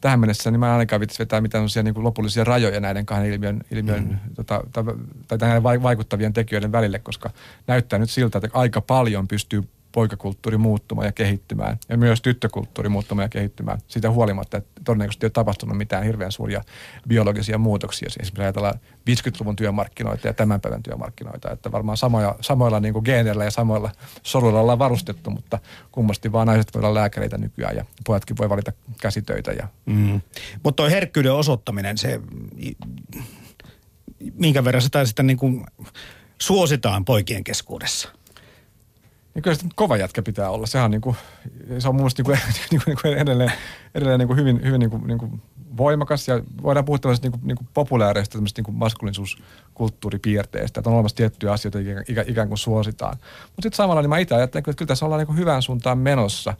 tähän mennessä niin mä ainakaan vitsi vetää mitään niin kuin lopullisia rajoja näiden kahden ilmiön, ilmiön mm. tota, tai, tai näiden vaikuttavien tekijöiden välille, koska näyttää nyt siltä, että aika paljon pystyy poikakulttuuri muuttumaan ja kehittymään ja myös tyttökulttuuri muuttumaan ja kehittymään. Siitä huolimatta, että todennäköisesti ei ole tapahtunut mitään hirveän suuria biologisia muutoksia. Siis esimerkiksi ajatellaan 50-luvun työmarkkinoita ja tämän päivän työmarkkinoita, että varmaan samoja, samoilla niin kuin geeneillä ja samoilla soluilla ollaan varustettu, mutta kummasti vaan naiset voi olla lääkäreitä nykyään ja pojatkin voi valita käsitöitä. Ja...
Mm. Mutta tuo herkkyyden osoittaminen, se minkä verran sitä sitten niin kuin suositaan poikien keskuudessa –
niin kyllä se kova jätkä pitää olla. Sehän on, niin kuin, se on mun mielestä niin kuin, niin kuin, niin edelleen, edelleen niin kuin hyvin, hyvin niin kuin, niin kuin voimakas ja voidaan puhua tällaisesta niin kuin, niin kuin populaareista niin kuin maskulisuuskulttuuripiirteistä, että on olemassa tiettyjä asioita, joita ikään kuin suositaan. Mutta sitten samalla niin mä itse ajattelen, että kyllä tässä ollaan niin kuin hyvään suuntaan menossa.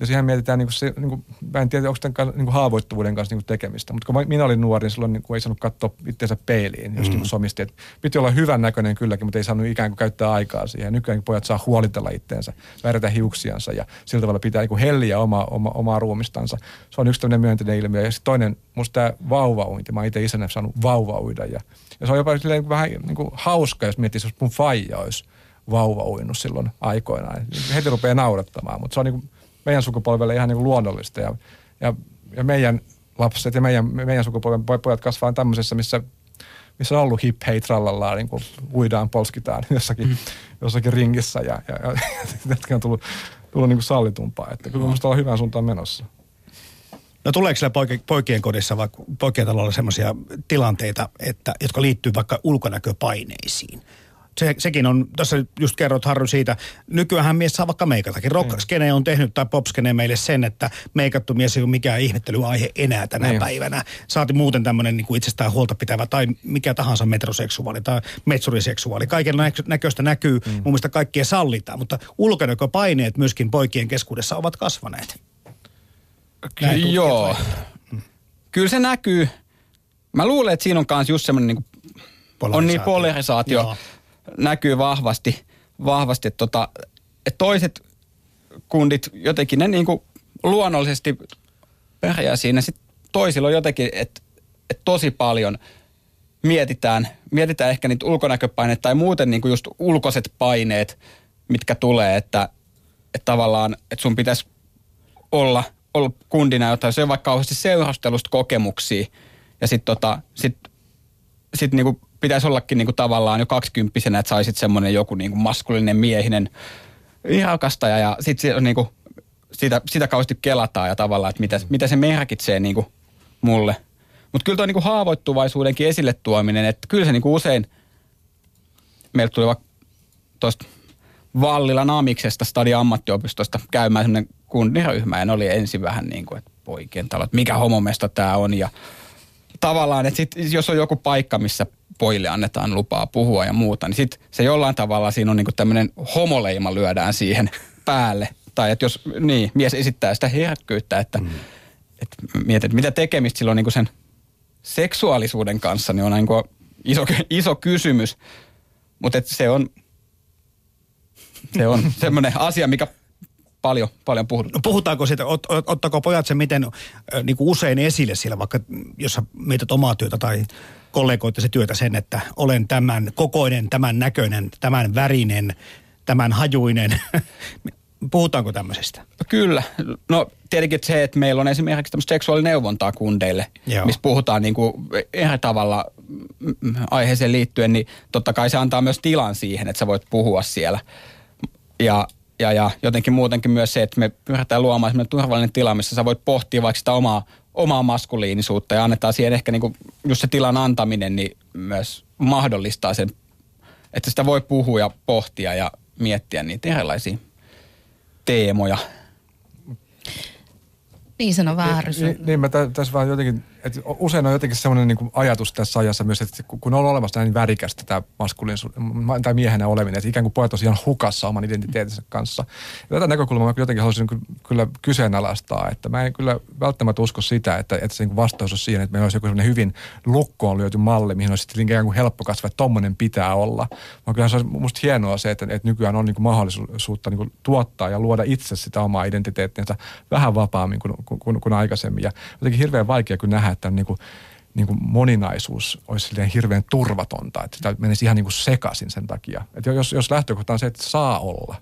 Ja siihen mietitään, niin kuin se, niin kuin, mä en tiedä, onko tämän niin kuin haavoittuvuuden kanssa niin kuin tekemistä, mutta kun minä olin nuori, niin silloin niin kuin ei saanut katsoa itseensä peiliin, jos mm. niin kuin somisti. Että piti olla hyvän näköinen kylläkin, mutta ei saanut ikään kuin käyttää aikaa siihen. Nykyään pojat saa huolitella itteensä, värjätä hiuksiansa ja sillä tavalla pitää niin kuin helliä oma, oma, omaa ruumistansa. Se on yksi tämmöinen myönteinen ilmiö. Ja sitten toinen, musta tämä vauvauinti. Mä itse isänä saanut vauvauida ja, ja se on jopa vähän niin kuin hauska, jos miettii, jos mun faija olisi vauva uinut silloin aikoinaan. Heti rupeaa naurattamaan, mutta se on niin kuin meidän sukupolvelle ihan niin kuin luonnollista. Ja, ja, ja meidän lapset ja meidän, meidän sukupolven pojat kasvaa tämmöisessä, missä, missä on ollut hip hei trallalla, niin kuin uidaan, polskitaan jossakin, mm. jossakin ringissä ja, ja, ja, ja on tullut, tullut niin kuin sallitumpaa. Että kyllä minusta ollaan hyvän suuntaan menossa.
No tuleeko siellä poike, poikien kodissa vai poikien talolla sellaisia tilanteita, että, jotka liittyy vaikka ulkonäköpaineisiin? Se, sekin on, tässä just kerrot Harry siitä, nykyään mies saa vaikka meikatakin. Rockskene on tehnyt tai popskene meille sen, että meikattu mies ei ole mikään ihmettelyaihe enää tänä niin. päivänä. Saati muuten tämmöinen niin kuin itsestään huolta pitävä tai mikä tahansa metroseksuaali tai metsuriseksuaali. Kaiken näköistä näkyy, mm. mun mielestä kaikkia sallitaan, mutta ulkonäköpaineet myöskin poikien keskuudessa ovat kasvaneet.
Näin Joo. Mm. Kyllä se näkyy. Mä luulen, että siinä on myös just semmoinen niin on niin polarisaatio. Joo näkyy vahvasti, vahvasti että, tota, että toiset kundit jotenkin ne niin kuin luonnollisesti pärjää siinä. Sitten toisilla on jotenkin, että, että tosi paljon mietitään, mietitään ehkä niitä ulkonäköpaineita tai muuten niin kuin just ulkoiset paineet, mitkä tulee, että, että tavallaan, että sun pitäisi olla, olla kundina jotain, se on vaikka kauheasti seurastelusta kokemuksia ja sitten tota, sit, sit niinku pitäisi ollakin niin kuin tavallaan jo kaksikymppisenä, että saisit semmoinen joku niin kuin maskulinen miehinen rakastaja ja sitten se, niin kuin, sitä, sitä kauheasti kelataan ja tavallaan, että mitä, mitä se merkitsee niin kuin mulle. Mutta kyllä tuo niin kuin haavoittuvaisuudenkin esille tuominen, että kyllä se niin kuin usein, meiltä tuli vaikka tuosta Vallilan Amiksesta stadi ammattiopistosta käymään semmoinen kunniryhmä ja ne oli ensin vähän niin kuin, että poikien talo, että mikä homomesta tämä on ja tavallaan, että sit, jos on joku paikka, missä pojille annetaan lupaa puhua ja muuta, niin sitten se jollain tavalla siinä on niinku tämmöinen homoleima lyödään siihen päälle. Tai että jos niin, mies esittää sitä herkkyyttä, että mm. et mietit, mitä tekemistä silloin niinku sen seksuaalisuuden kanssa, niin on niinku iso, iso kysymys. Mutta se on, se on semmoinen asia, mikä paljon, paljon puhuttu.
No puhutaanko siitä, ot, ot, ottako pojat sen miten niin kuin usein esille siellä, vaikka jos sä mietit omaa työtä tai kollegoittesi työtä sen, että olen tämän kokoinen, tämän näköinen, tämän värinen, tämän hajuinen. Puhutaanko tämmöisestä?
No kyllä. No tietenkin se, että meillä on esimerkiksi tämmöistä seksuaalineuvontaa kundeille, Joo. missä puhutaan niin kuin eri tavalla aiheeseen liittyen, niin totta kai se antaa myös tilan siihen, että sä voit puhua siellä. Ja ja, ja jotenkin muutenkin myös se, että me pyritään luomaan sellainen turvallinen tila, missä sä voit pohtia vaikka sitä omaa, omaa maskuliinisuutta ja annetaan siihen ehkä niin kuin, just se tilan antaminen, niin myös mahdollistaa sen, että sitä voi puhua ja pohtia ja miettiä niitä erilaisia teemoja.
Niin sano vähän
niin, niin, mä tässä vaan jotenkin et usein on jotenkin semmoinen niin ajatus tässä ajassa myös, että kun on olemassa näin värikästä tämä maskuliinisuus tai miehenä oleminen, että ikään kuin pojat on hukassa oman identiteetinsä kanssa. Ja tätä näkökulmaa mä jotenkin haluaisin kyllä kyseenalaistaa, että mä en kyllä välttämättä usko sitä, että, että se niin vastaus on siihen, että meillä olisi joku semmoinen hyvin lukkoon lyöty malli, mihin olisi sitten ikään kuin helppo kasvaa, että tommonen pitää olla. Vaan kyllä se on musta hienoa se, että, että nykyään on niin kuin mahdollisuutta niin kuin tuottaa ja luoda itse sitä omaa identiteettinsä vähän vapaammin kuin, kuin, kuin, kuin aikaisemmin. Ja jotenkin hirveän vaikea kyllä nähdä, että niin kuin, niin kuin moninaisuus olisi hirveän turvatonta, että sitä menisi ihan niin kuin sekaisin sen takia. Että jos, jos lähtökohta on se, että saa olla,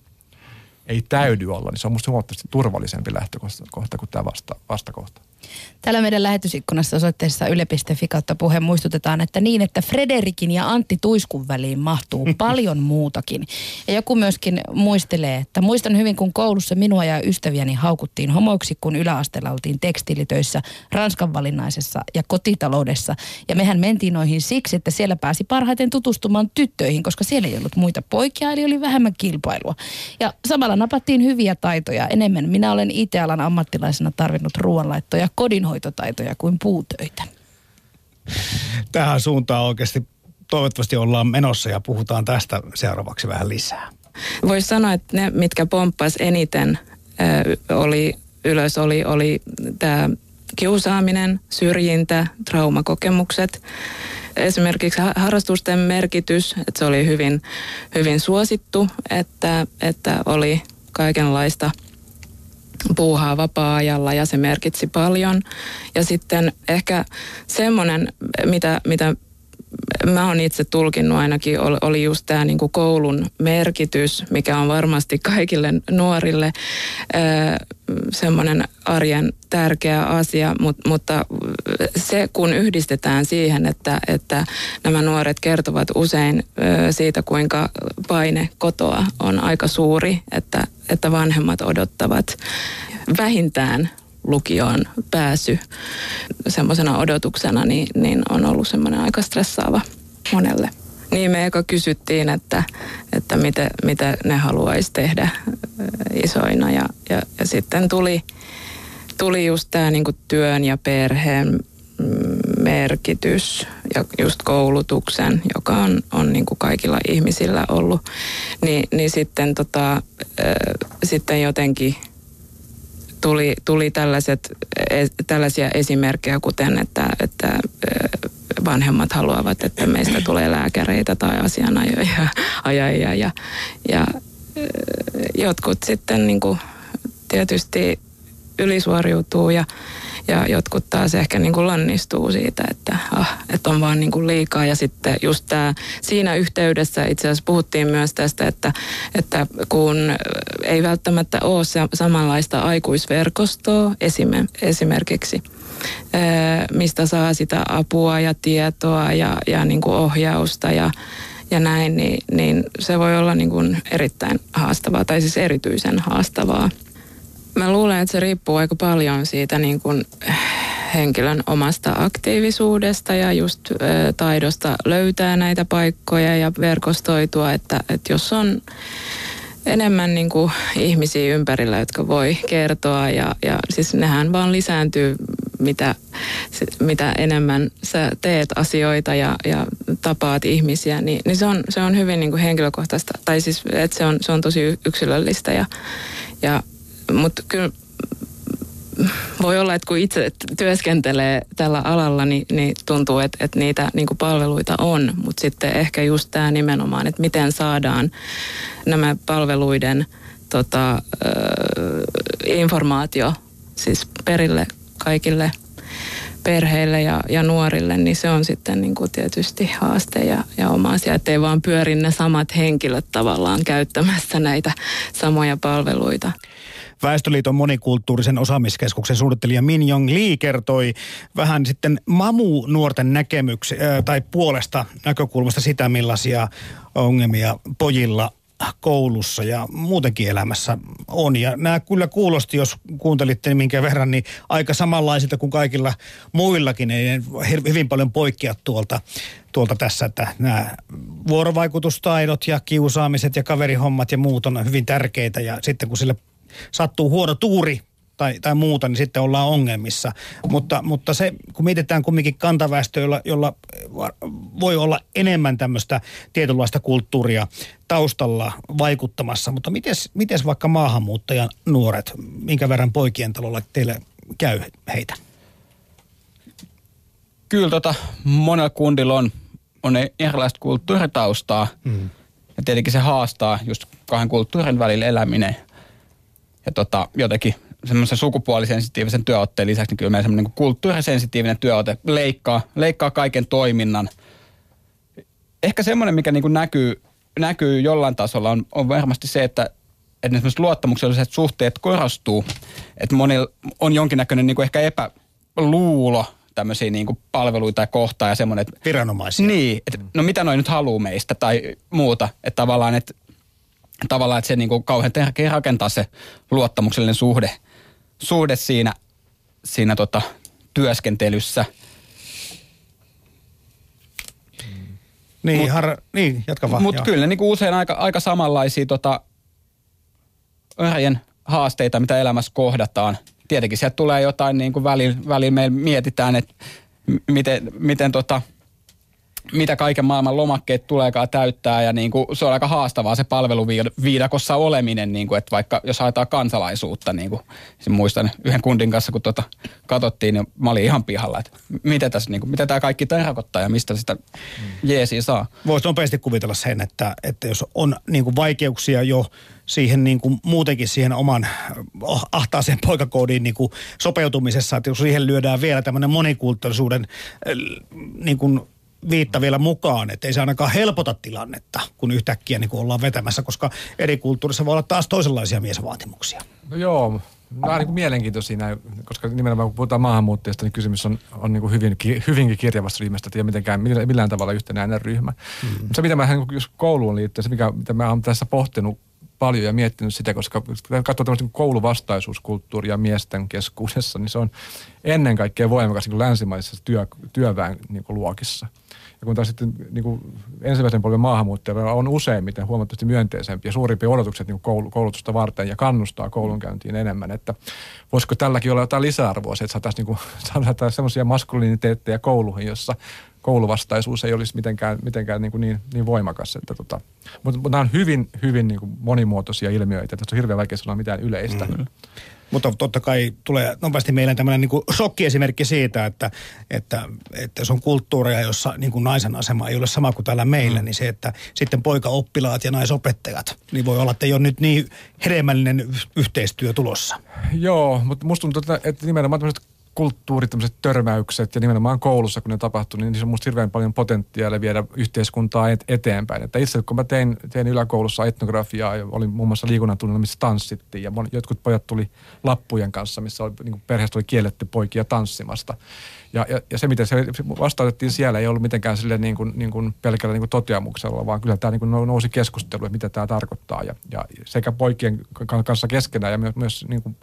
ei täydy olla, niin se on musta huomattavasti turvallisempi lähtökohta kuin tämä vasta, vastakohta.
Täällä meidän lähetysikkunassa osoitteessa yle.fi kautta puhe muistutetaan, että niin, että Frederikin ja Antti Tuiskun väliin mahtuu paljon muutakin. Ja joku myöskin muistelee, että muistan hyvin, kun koulussa minua ja ystäviäni haukuttiin homoiksi, kun yläasteella oltiin tekstiilitöissä, Ranskan valinnaisessa ja kotitaloudessa. Ja mehän mentiin noihin siksi, että siellä pääsi parhaiten tutustumaan tyttöihin, koska siellä ei ollut muita poikia, eli oli vähemmän kilpailua. Ja samalla napattiin hyviä taitoja enemmän. Minä olen IT-alan ammattilaisena tarvinnut ruoanlaittoja kodinhoitotaitoja kuin puutöitä.
Tähän suuntaan oikeasti toivottavasti ollaan menossa ja puhutaan tästä seuraavaksi vähän lisää.
Voisi sanoa, että ne, mitkä pomppas eniten, oli ylös oli, oli tämä kiusaaminen, syrjintä, traumakokemukset. Esimerkiksi harrastusten merkitys, että se oli hyvin, hyvin suosittu, että, että oli kaikenlaista puuhaa vapaa-ajalla ja se merkitsi paljon. Ja sitten ehkä semmoinen, mitä, mitä mä oon itse tulkinnut ainakin, oli just tämä niinku koulun merkitys, mikä on varmasti kaikille nuorille semmoinen arjen tärkeä asia, mutta, mutta se kun yhdistetään siihen, että, että nämä nuoret kertovat usein siitä, kuinka paine kotoa on aika suuri, että, että vanhemmat odottavat vähintään lukioon pääsy semmoisena odotuksena, niin, niin on ollut semmoinen aika stressaava monelle. Niin me eka kysyttiin, että, että mitä, mitä ne haluaisi tehdä isoina ja, ja, ja sitten tuli, tuli just tämä niinku työn ja perheen merkitys ja just koulutuksen, joka on, on niin kuin kaikilla ihmisillä ollut, niin, niin sitten, tota, sitten jotenkin tuli, tuli tällaiset, e, tällaisia esimerkkejä, kuten että, että vanhemmat haluavat, että meistä tulee lääkäreitä tai asianajajia ajajia, ja, ja jotkut sitten niin kuin tietysti ylisuoriutuu ja, ja jotkut taas ehkä niin kuin lannistuu siitä, että, ah, että on vaan niin kuin liikaa. Ja sitten just tämä, siinä yhteydessä itse asiassa puhuttiin myös tästä, että, että kun ei välttämättä ole se samanlaista aikuisverkostoa esimerkiksi, mistä saa sitä apua ja tietoa ja, ja niin kuin ohjausta ja, ja näin, niin, niin se voi olla niin kuin erittäin haastavaa tai siis erityisen haastavaa. Mä luulen, että se riippuu aika paljon siitä niin kuin henkilön omasta aktiivisuudesta ja just ö, taidosta löytää näitä paikkoja ja verkostoitua, että, että jos on enemmän niin kuin ihmisiä ympärillä, jotka voi kertoa ja, ja siis nehän vaan lisääntyy, mitä, mitä enemmän sä teet asioita ja, ja tapaat ihmisiä, niin, niin se, on, se on hyvin niin kuin henkilökohtaista, tai siis että se on, se on tosi yksilöllistä ja, ja mutta kyllä voi olla, että kun itse työskentelee tällä alalla, niin, niin tuntuu, että, että niitä niin kuin palveluita on. Mutta sitten ehkä just tämä nimenomaan, että miten saadaan nämä palveluiden tota, informaatio siis perille kaikille perheille ja, ja nuorille, niin se on sitten niin kuin tietysti haaste ja, ja oma asia, ettei vaan pyöri ne samat henkilöt tavallaan käyttämässä näitä samoja palveluita.
Väestöliiton monikulttuurisen osaamiskeskuksen suunnittelija Min Jong Lee kertoi vähän sitten mamu-nuorten näkemyksiä tai puolesta näkökulmasta sitä, millaisia ongelmia pojilla koulussa ja muutenkin elämässä on. Ja nämä kyllä kuulosti, jos kuuntelitte niin minkä verran, niin aika samanlaisilta kuin kaikilla muillakin. Ei hyvin paljon poikkea tuolta, tuolta tässä, että nämä vuorovaikutustaidot ja kiusaamiset ja kaverihommat ja muut on hyvin tärkeitä. Ja sitten kun sille sattuu huono tuuri tai, tai muuta, niin sitten ollaan ongelmissa. Mutta, mutta se, kun mietitään kumminkin kantaväestö, jolla, jolla voi olla enemmän tämmöistä tietynlaista kulttuuria taustalla vaikuttamassa, mutta miten vaikka maahanmuuttajan nuoret, minkä verran poikien talolla teille käy heitä?
Kyllä tota, monella kundilla on, on erilaista kulttuuritaustaa. Mm. Ja tietenkin se haastaa just kahden kulttuurin välillä eläminen – ja tota, jotenkin semmoisen sukupuolisensitiivisen työotteen lisäksi, niin kyllä meidän semmoinen niin kulttuurisensitiivinen työote leikkaa, leikkaa kaiken toiminnan. Ehkä semmoinen, mikä niin kuin näkyy, näkyy jollain tasolla, on, on varmasti se, että, että esimerkiksi luottamukselliset suhteet korostuu. Että monilla on jonkinnäköinen niin kuin ehkä epäluulo tämmöisiä niin kuin palveluita ja kohtaa ja semmoinen. Että,
Viranomaisia.
Niin, että no mitä noin nyt haluaa meistä tai muuta. Että tavallaan, että tavallaan, että se niin kuin kauhean tärkeä rakentaa se luottamuksellinen suhde, suhde siinä, siinä tota, työskentelyssä.
Niin, mut, har, niin jatka vaan.
Mutta kyllä niin kuin usein aika, aika samanlaisia tota, arjen haasteita, mitä elämässä kohdataan. Tietenkin sieltä tulee jotain, niin kuin välillä, välillä me mietitään, että miten, miten tota, mitä kaiken maailman lomakkeet tuleekaan täyttää ja niin kuin, se on aika haastavaa se palveluviidakossa oleminen, niin kuin, että vaikka jos haetaan kansalaisuutta, niin kuin, muistan yhden kundin kanssa, kun tuota katsottiin, niin mä olin ihan pihalla, että mitä, tässä, niin kuin, mitä tämä kaikki tarkoittaa ja mistä sitä jeesiä saa.
Voisi nopeasti kuvitella sen, että, että jos on niin kuin vaikeuksia jo siihen niin kuin muutenkin siihen oman oh, ahtaaseen poikakoodiin niin kuin sopeutumisessa, että jos siihen lyödään vielä tämmöinen monikulttuurisuuden niin kuin viitta vielä mukaan, että ei se ainakaan helpota tilannetta, kun yhtäkkiä niin kuin ollaan vetämässä, koska eri kulttuurissa voi olla taas toisenlaisia miesvaatimuksia.
No joo, vähän niin kuin mielenkiintoisia, koska nimenomaan kun puhutaan maahanmuuttajista, niin kysymys on, on niin kuin hyvin, hyvinkin kirjavasta ryhmästä, että ei mitenkään millään tavalla yhtenäinen ryhmä. Mm. Se, mitä mä jos kouluun liittyen, se mikä, mitä mä oon tässä pohtinut paljon ja miettinyt sitä, koska katsoo tämmöistä kouluvastaisuuskulttuuria miesten keskuudessa, niin se on ennen kaikkea voimakas niin länsimaisessa työ, työväen niin luokissa – ja kun taas sitten niin kuin ensimmäisen polven maahanmuuttajilla on useimmiten huomattavasti myönteisempiä, suurimpia odotukset niin kuin koulutusta varten ja kannustaa koulunkäyntiin enemmän. Että voisiko tälläkin olla jotain lisäarvoa, että saataisiin niin semmoisia maskuliniteetteja kouluihin, jossa kouluvastaisuus ei olisi mitenkään, mitenkään niin, kuin niin, niin voimakas. Että tota, mutta, mutta nämä on hyvin, hyvin niin kuin monimuotoisia ilmiöitä, että on hirveän vaikea sanoa mitään yleistä. Mm-hmm.
Mutta totta kai tulee nopeasti meille tämmöinen niin shokkiesimerkki siitä, että, että, että jos on kulttuuria, jossa niin kuin naisen asema ei ole sama kuin täällä meillä, mm. niin se, että sitten poikaoppilaat ja naisopettajat, niin voi olla, että ei ole nyt niin hedelmällinen yhteistyö tulossa.
Joo, mutta musta tuntuu, että, että nimenomaan tämmöiset kulttuurit, tämmöiset törmäykset ja nimenomaan koulussa, kun ne tapahtuu, niin niissä on musta hirveän paljon potentiaalia viedä yhteiskuntaa et- eteenpäin. Että itse kun mä tein, tein yläkoulussa etnografiaa ja olin muun muassa liikunnan tunnilla, missä tanssittiin ja mon, jotkut pojat tuli lappujen kanssa, missä oli, niin perheestä oli kielletty poikia tanssimasta. Ja, ja, ja se, miten se vastautettiin siellä, ei ollut mitenkään sille niin kuin, niin kuin pelkällä niin kuin toteamuksella, vaan kyllä tämä niin kuin nousi keskustelu, että mitä tämä tarkoittaa. Ja, ja sekä poikien kanssa keskenään ja myös, myös niin kuin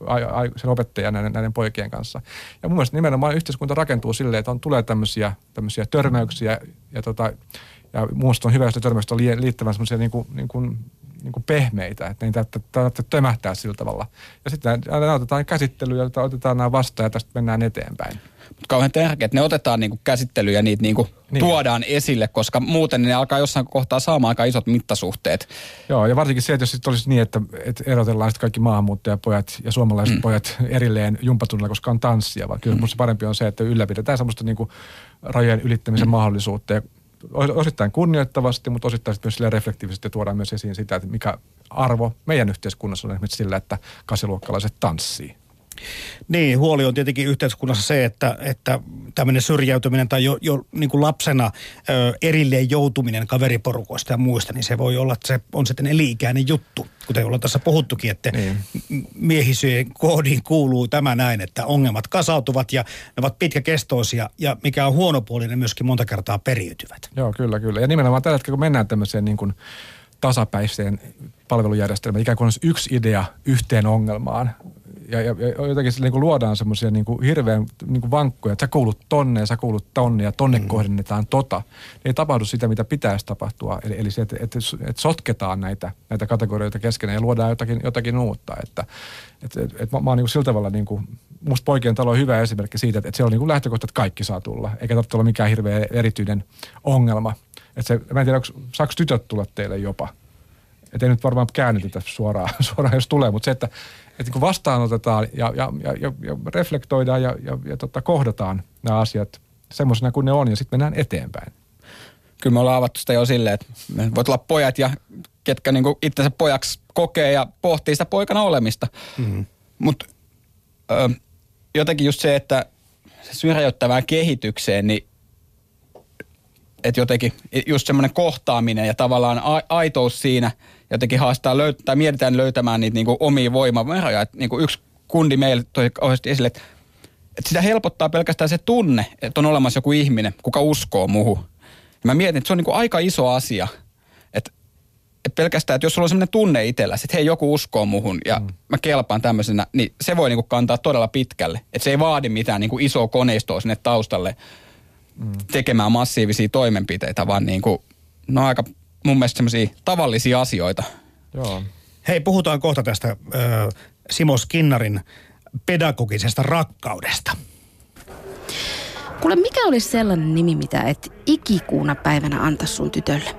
sen opettajan näiden, näiden poikien kanssa. Ja mun mielestä nimenomaan yhteiskunta rakentuu silleen, että on, tulee tämmöisiä, tämmöisiä törmäyksiä ja, tota, ja muun on hyvä, jos törmäykset on liittävän semmoisia niin kuin, niin kuin niin kuin pehmeitä, että niitä tarvitsee tömähtää sillä tavalla. Ja sitten otetaan käsittelyä ja otetaan nämä vastaan ja tästä mennään eteenpäin.
Mutta kauhean tärkeää, että ne otetaan niinku käsittelyyn ja niitä niinku niin. tuodaan esille, koska muuten ne alkaa jossain kohtaa saamaan aika isot mittasuhteet.
Joo, ja varsinkin se, että jos olisi niin, että, että erotellaan kaikki maahanmuuttajapojat ja suomalaiset mm. pojat erilleen jumpatunnilla, koska on tanssia, vaan kyllä mm. parempi on se, että ylläpidetään semmoista niinku rajojen ylittämisen mm. mahdollisuutta. Ja osittain kunnioittavasti, mutta osittain myös sillä reflektiivisesti tuodaan myös esiin sitä, että mikä arvo meidän yhteiskunnassa on esimerkiksi sillä, että kasiluokkalaiset tanssii.
Niin, huoli on tietenkin yhteiskunnassa se, että, että tämmöinen syrjäytyminen tai jo, jo niin kuin lapsena ö, erilleen joutuminen kaveriporukoista ja muista, niin se voi olla, että se on sitten eliikäinen juttu. Kuten ollaan tässä puhuttukin, että niin. miehisyyden koodiin kuuluu tämä näin, että ongelmat kasautuvat ja ne ovat pitkäkestoisia ja mikä on huono puoli, ne myöskin monta kertaa periytyvät.
Joo, kyllä, kyllä. Ja nimenomaan tällä hetkellä, kun mennään tämmöiseen niin kuin tasapäiseen palvelujärjestelmään, ikään kuin olisi yksi idea yhteen ongelmaan, ja, ja, ja jotenkin niin kuin luodaan semmoisia niin kuin hirveän niin kuin vankkoja, että sä kuulut tonne ja sä kuulut tonne ja tonne mm. kohdennetaan tota. Niin ei tapahdu sitä, mitä pitäisi tapahtua. Eli, eli se, että, että, että sotketaan näitä, näitä kategorioita keskenään ja luodaan jotakin, jotakin uutta. Että, että, että, että mä, mä oon niin kuin sillä tavalla, niin kuin, musta poikien talo on hyvä esimerkki siitä, että, että siellä on niin kuin lähtökohta, että kaikki saa tulla. Eikä tarvitse olla mikään hirveä erityinen ongelma. Että se, mä en tiedä, onko, saako tytöt tulla teille jopa? Että ei nyt varmaan käännetytä suoraan, suoraan jos tulee, mutta se, että että kun vastaanotetaan ja, ja, ja, ja, ja reflektoidaan ja, ja, ja tota, kohdataan nämä asiat semmoisena kuin ne on ja sitten mennään eteenpäin.
Kyllä me ollaan avattu sitä jo silleen, että me voit olla pojat ja ketkä niinku itsensä pojaksi kokee ja pohtii sitä poikana olemista. Mm-hmm. Mutta jotenkin just se, että se syrjäyttävään kehitykseen, niin että jotenkin just semmoinen kohtaaminen ja tavallaan a- aitous siinä jotenkin haastaa löyt- tai mietitään löytämään niitä niinku omia voimavaroja. Että niinku yksi kundi meille toi kauheasti esille, että, että sitä helpottaa pelkästään se tunne, että on olemassa joku ihminen, kuka uskoo muhu. Ja mä mietin, että se on niinku aika iso asia. Että, että pelkästään, että jos sulla on sellainen tunne itselläsi, että hei joku uskoo muhun ja mm. mä kelpaan tämmöisenä, niin se voi niinku kantaa todella pitkälle. Että se ei vaadi mitään niinku isoa koneistoa sinne taustalle mm. tekemään massiivisia toimenpiteitä, vaan niinku, no aika mun mielestä semmoisia tavallisia asioita.
Joo. Hei, puhutaan kohta tästä äh, Simo Skinnarin pedagogisesta rakkaudesta.
Kuule, mikä olisi sellainen nimi, mitä et ikikuuna päivänä anta sun tytölle?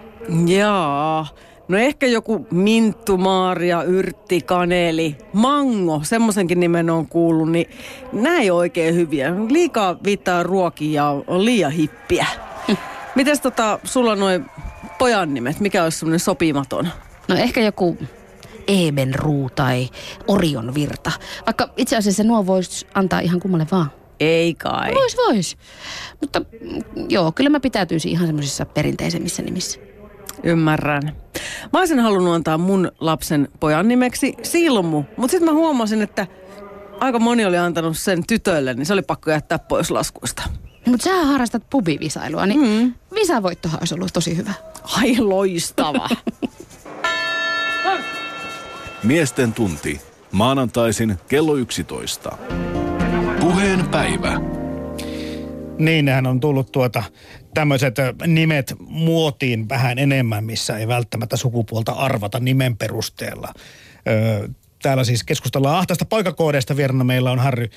Jaa. No ehkä joku minttu, maaria, yrtti, kaneli, mango, semmoisenkin nimen on kuullut, niin näin oikein hyviä. Liikaa viittaa ruokia ja on liian hippiä. Mites tota, sulla noin pojan nimet, mikä olisi semmoinen sopimaton?
No ehkä joku Ebenruu tai Orion virta. Vaikka itse asiassa nuo voisi antaa ihan kummalle vaan.
Ei kai.
Vois, vois. Mutta mm, joo, kyllä mä pitäytyisin ihan semmoisissa perinteisemmissä nimissä.
Ymmärrän. Mä olisin halunnut antaa mun lapsen pojan nimeksi Silmu, mutta sitten mä huomasin, että aika moni oli antanut sen tytölle, niin se oli pakko jättää pois laskuista.
Mutta sä harrastat pubivisailua, niin mm. visavoittohan olisi ollut tosi hyvä.
Ai loistava.
Miesten tunti. Maanantaisin kello 11. Puheen päivä.
Niin, nehän on tullut tuota tämmöiset nimet muotiin vähän enemmän, missä ei välttämättä sukupuolta arvata nimen perusteella. Ö, täällä siis keskustellaan ahtaista poikakoodeista. Vierana meillä on Harry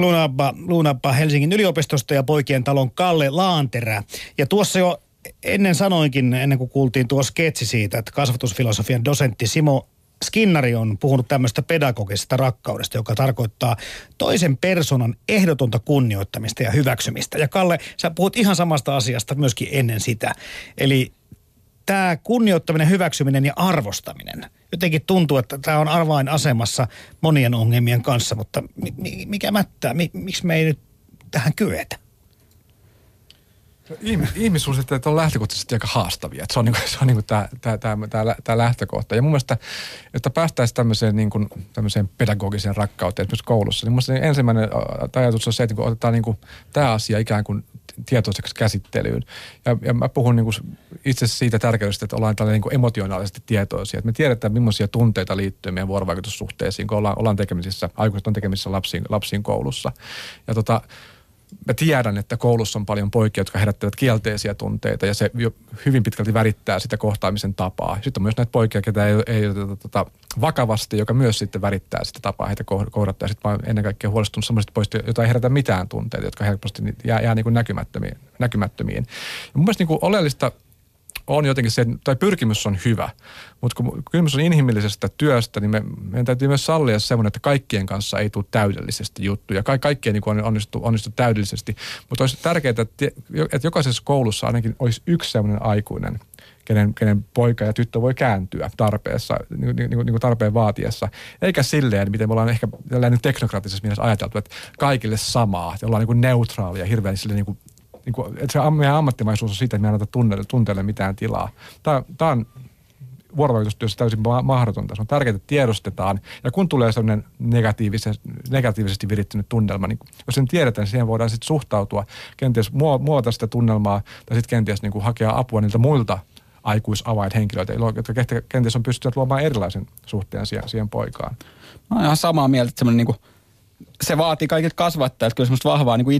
Lunappa, Lunappa Helsingin yliopistosta ja poikien talon Kalle Laanterä. Ja tuossa jo ennen sanoinkin, ennen kuin kuultiin tuo sketsi siitä, että kasvatusfilosofian dosentti Simo Skinnari on puhunut tämmöistä pedagogisesta rakkaudesta, joka tarkoittaa toisen persoonan ehdotonta kunnioittamista ja hyväksymistä. Ja Kalle, sä puhut ihan samasta asiasta myöskin ennen sitä. Eli tämä kunnioittaminen, hyväksyminen ja arvostaminen. Jotenkin tuntuu, että tämä on avainasemassa monien ongelmien kanssa, mutta mi- mi- mikä mättää? Mi- miksi me ei nyt tähän kyetä?
Ihmi- ihmissuhteet on lähtökohtaisesti aika haastavia. Se on, niinku, se on niinku tämä tää, tää, tää, tää lähtökohta. Ja mun mielestä, että päästäisiin tämmöiseen, niinku, tämmöiseen pedagogiseen rakkauteen esimerkiksi koulussa, niin mun mielestä ensimmäinen ä, ajatus on se, että niinku otetaan niinku, tämä asia ikään kuin tietoiseksi käsittelyyn. Ja, ja mä puhun niinku itse asiassa siitä tärkeydestä, että ollaan tällainen niinku emotionaalisesti tietoisia. Että me tiedetään, millaisia tunteita liittyy meidän vuorovaikutussuhteisiin, kun ollaan, ollaan tekemisissä, aikuiset on tekemisissä lapsiin, lapsiin koulussa. Ja tota, mä tiedän, että koulussa on paljon poikia, jotka herättävät kielteisiä tunteita ja se hyvin pitkälti värittää sitä kohtaamisen tapaa. Sitten on myös näitä poikia, ketä ei, ei oteta tota vakavasti, joka myös sitten värittää sitä tapaa heitä koh- kohdattaa. Sitten mä ennen kaikkea huolestunut sellaisista poista, joita ei herätä mitään tunteita, jotka helposti jää, jää niin kuin näkymättömiin. näkymättömiin. Ja mun mielestä niin kuin oleellista on jotenkin se, tai pyrkimys on hyvä, mutta kun kysymys on inhimillisestä työstä, niin me, meidän täytyy myös sallia semmoinen, että kaikkien kanssa ei tule täydellisesti juttuja. Ka- kaikkien niin on onnistu, onnistu täydellisesti, mutta olisi tärkeää, että, että jokaisessa koulussa ainakin olisi yksi semmoinen aikuinen, kenen, kenen poika ja tyttö voi kääntyä tarpeessa, niin, niin, niin kuin tarpeen vaatiessa. Eikä silleen, miten me ollaan ehkä tällainen teknokraattisessa mielessä ajateltu, että kaikille samaa, että ollaan niin neutraalia, hirveän silleen niin niin kuin, että se meidän ammattimaisuus on siitä, että me ei anneta tunteelle, tunteelle mitään tilaa. Tämä, tämä on vuorovaikutustyössä täysin ma- mahdotonta. Se on tärkeää, että tiedostetaan. Ja kun tulee sellainen negatiivisesti, negatiivisesti virittynyt tunnelma, niin jos sen tiedetään, niin siihen voidaan sitten suhtautua, kenties muo- muovata sitä tunnelmaa, tai sitten kenties niin kuin hakea apua niiltä muilta aikuisavainhenkilöitä, jotka kenties on pystynyt luomaan erilaisen suhteen siihen, siihen poikaan.
Mä oon ihan samaa mieltä, että semmoinen niinku, se vaatii kaikilta kasvattajilta kyllä semmoista vahvaa niinku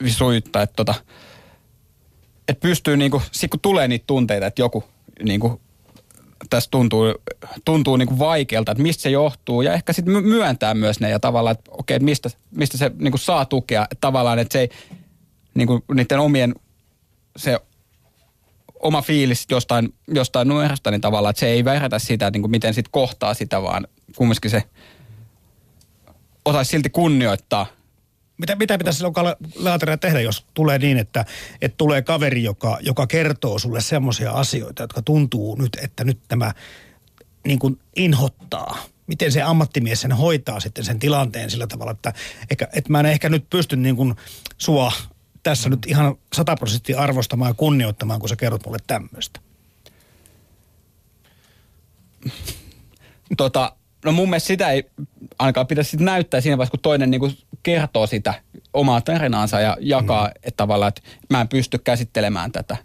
itsereflektiivisuutta, että tota, et pystyy niinku, sit kun tulee niitä tunteita, että joku niinku, tässä tuntuu, tuntuu niinku vaikealta, että mistä se johtuu ja ehkä sitten myöntää myös ne ja tavallaan, että okei, että mistä, mistä se niinku saa tukea, että tavallaan, että se ei niinku, niiden omien, se oma fiilis jostain, jostain numerosta, niin tavallaan, että se ei vähätä sitä, niin kuin miten sit kohtaa sitä, vaan kumminkin se osaisi silti kunnioittaa.
Mitä, mitä pitäisi silloin Laaterä tehdä, jos tulee niin, että, että tulee kaveri, joka, joka kertoo sulle semmoisia asioita, jotka tuntuu nyt, että nyt tämä niin kuin inhottaa. Miten se ammattimies sen hoitaa sitten sen tilanteen sillä tavalla, että, ehkä, että mä en ehkä nyt pysty niin kuin sua tässä nyt ihan sataprosenttia arvostamaan ja kunnioittamaan, kun sä kerrot mulle tämmöistä.
Tota, no mun mielestä sitä ei ainakaan pitäisi sit näyttää siinä vaiheessa, kun toinen niinku kertoo sitä omaa tarinaansa ja jakaa, mm. että tavallaan, että mä en pysty käsittelemään tätä.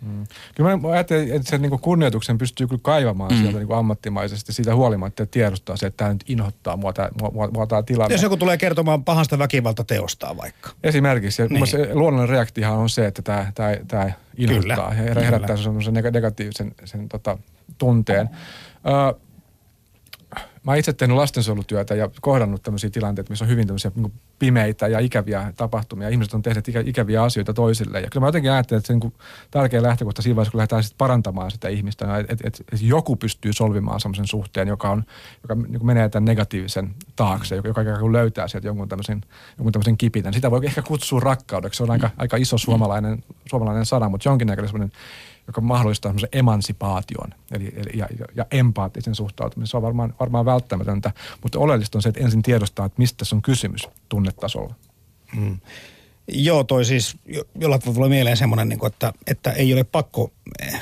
Mm. Kyllä mä ajattelen, että sen niin kunnioituksen pystyy kyllä kaivamaan mm. sieltä niin ammattimaisesti siitä huolimatta, että tiedostaa se, että tämä nyt inhottaa mua, tämä, mua, mua, mua tämä tilanne.
Jos joku tulee kertomaan pahasta väkivaltateostaan vaikka.
Esimerkiksi. Ja
Niin.
se luonnollinen reaktiohan on se, että tämä, tämä, tämä inhottaa
Kyllä,
ja
kyllä.
herättää semmoisen neg- negatiivisen sen, tota, tunteen. Ö, mä itse tehnyt lastensuojelutyötä ja kohdannut tämmöisiä tilanteita, missä on hyvin tämmöisiä niin pimeitä ja ikäviä tapahtumia. Ihmiset on tehneet ikä, ikäviä asioita toisille. Ja kyllä mä jotenkin ajattelen, että se niin tärkeä lähtökohta siinä vaiheessa, kun lähdetään sit parantamaan sitä ihmistä, että et, et, et joku pystyy solvimaan semmoisen suhteen, joka, on, joka niin menee tämän negatiivisen taakse, joka, joka, joka löytää sieltä jonkun tämmöisen, jonkun tämmöisen kipitän. Sitä voi ehkä kutsua rakkaudeksi. Se on aika, aika iso suomalainen, suomalainen sana, mutta jonkinnäköinen semmoinen joka mahdollistaa semmoisen emansipaation eli, eli, ja, ja, empaattisen suhtautumisen. Se on varmaan, varmaan välttämätöntä, mutta oleellista on se, että ensin tiedostaa, että mistä tässä on kysymys tunnetasolla.
Hmm. Joo, toi siis jollain tavalla mieleen semmoinen, niin että, että ei ole pakko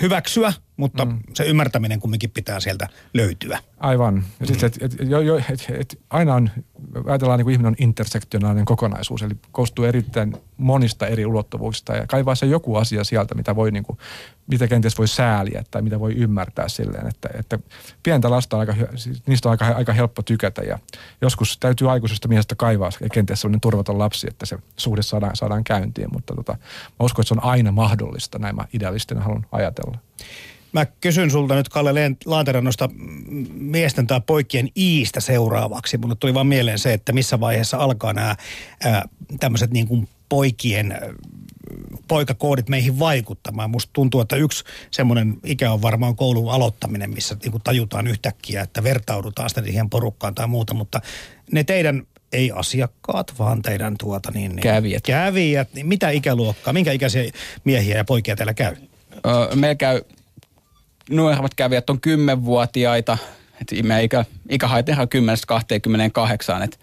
hyväksyä, mutta mm. se ymmärtäminen kumminkin pitää sieltä löytyä.
Aivan. Ja mm. et, et, jo, jo, et, et, aina on, ajatellaan niin kuin ihminen on intersektionaalinen kokonaisuus, eli koostuu erittäin monista eri ulottuvuuksista ja kaivaa se joku asia sieltä, mitä voi niin kuin, mitä kenties voi sääliä tai mitä voi ymmärtää silleen, että, että pientä lasta on aika, siis niistä on aika, aika helppo tykätä ja joskus täytyy aikuisesta miestä kaivaa ja kenties sellainen turvaton lapsi, että se suhde saadaan, saadaan käyntiin, mutta tota, mä uskon, että se on aina mahdollista, näin mä idealistina haluan ajatella.
Mä kysyn sulta nyt Kalle Laaterannosta miesten tai poikien iistä seuraavaksi. Mulle tuli vaan mieleen se, että missä vaiheessa alkaa nämä tämmöiset niin kuin poikien poikakoodit meihin vaikuttamaan. Musta tuntuu, että yksi semmoinen ikä on varmaan koulun aloittaminen, missä niin kuin tajutaan yhtäkkiä, että vertaudutaan sitten siihen porukkaan tai muuta, mutta ne teidän ei asiakkaat, vaan teidän tuota niin, niin
kävijät.
kävijät. Niin mitä ikäluokkaa, minkä ikäisiä miehiä ja poikia teillä käy?
Öö, meillä käy nuoremmat kävijät on kymmenvuotiaita, että meidän ikä, ikähaite on 10-28, että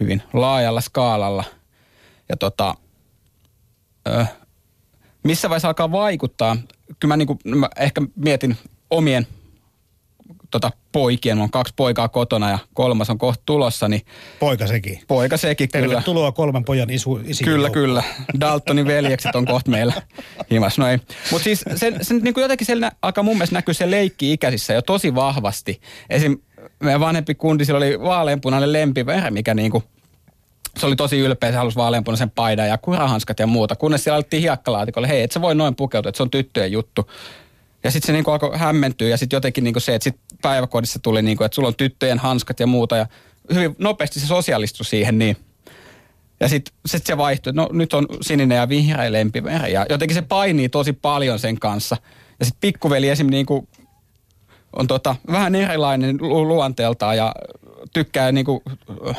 hyvin laajalla skaalalla. Ja tota, ö, missä vaiheessa alkaa vaikuttaa? Kyllä mä, niinku, mä ehkä mietin omien tota, poikien, mulla on kaksi poikaa kotona ja kolmas on kohta tulossa. Niin
poika sekin.
Poika sekin,
kyllä. Tervetuloa kolmen pojan isu,
isi Kyllä, joukkoon. kyllä. Daltonin veljekset on kohta meillä himas. No ei. Mutta siis se, se niin kuin jotenkin siellä alkaa mun mielestä näkyy se leikki ikäisissä jo tosi vahvasti. Esim. meidän vanhempi kundi, sillä oli vaaleanpunainen lempiverä, mikä niin kuin se oli tosi ylpeä, se halusi vaaleanpunaisen paidan ja kurahanskat ja muuta. Kunnes siellä alettiin hiekkalaatikolle, hei, et sä voi noin pukeutua, että se on tyttöjen juttu. Ja sitten se niinku alkoi hämmentyä ja sitten jotenkin niinku se, että sit päiväkodissa tuli niinku, että sulla on tyttöjen hanskat ja muuta ja hyvin nopeasti se sosiaalistui siihen niin. Ja sitten sit se vaihtui, no nyt on sininen ja vihreä lempiväri ja jotenkin se painii tosi paljon sen kanssa. Ja sitten pikkuveli esim. Niinku on tota, vähän erilainen luonteeltaan ja tykkää niinku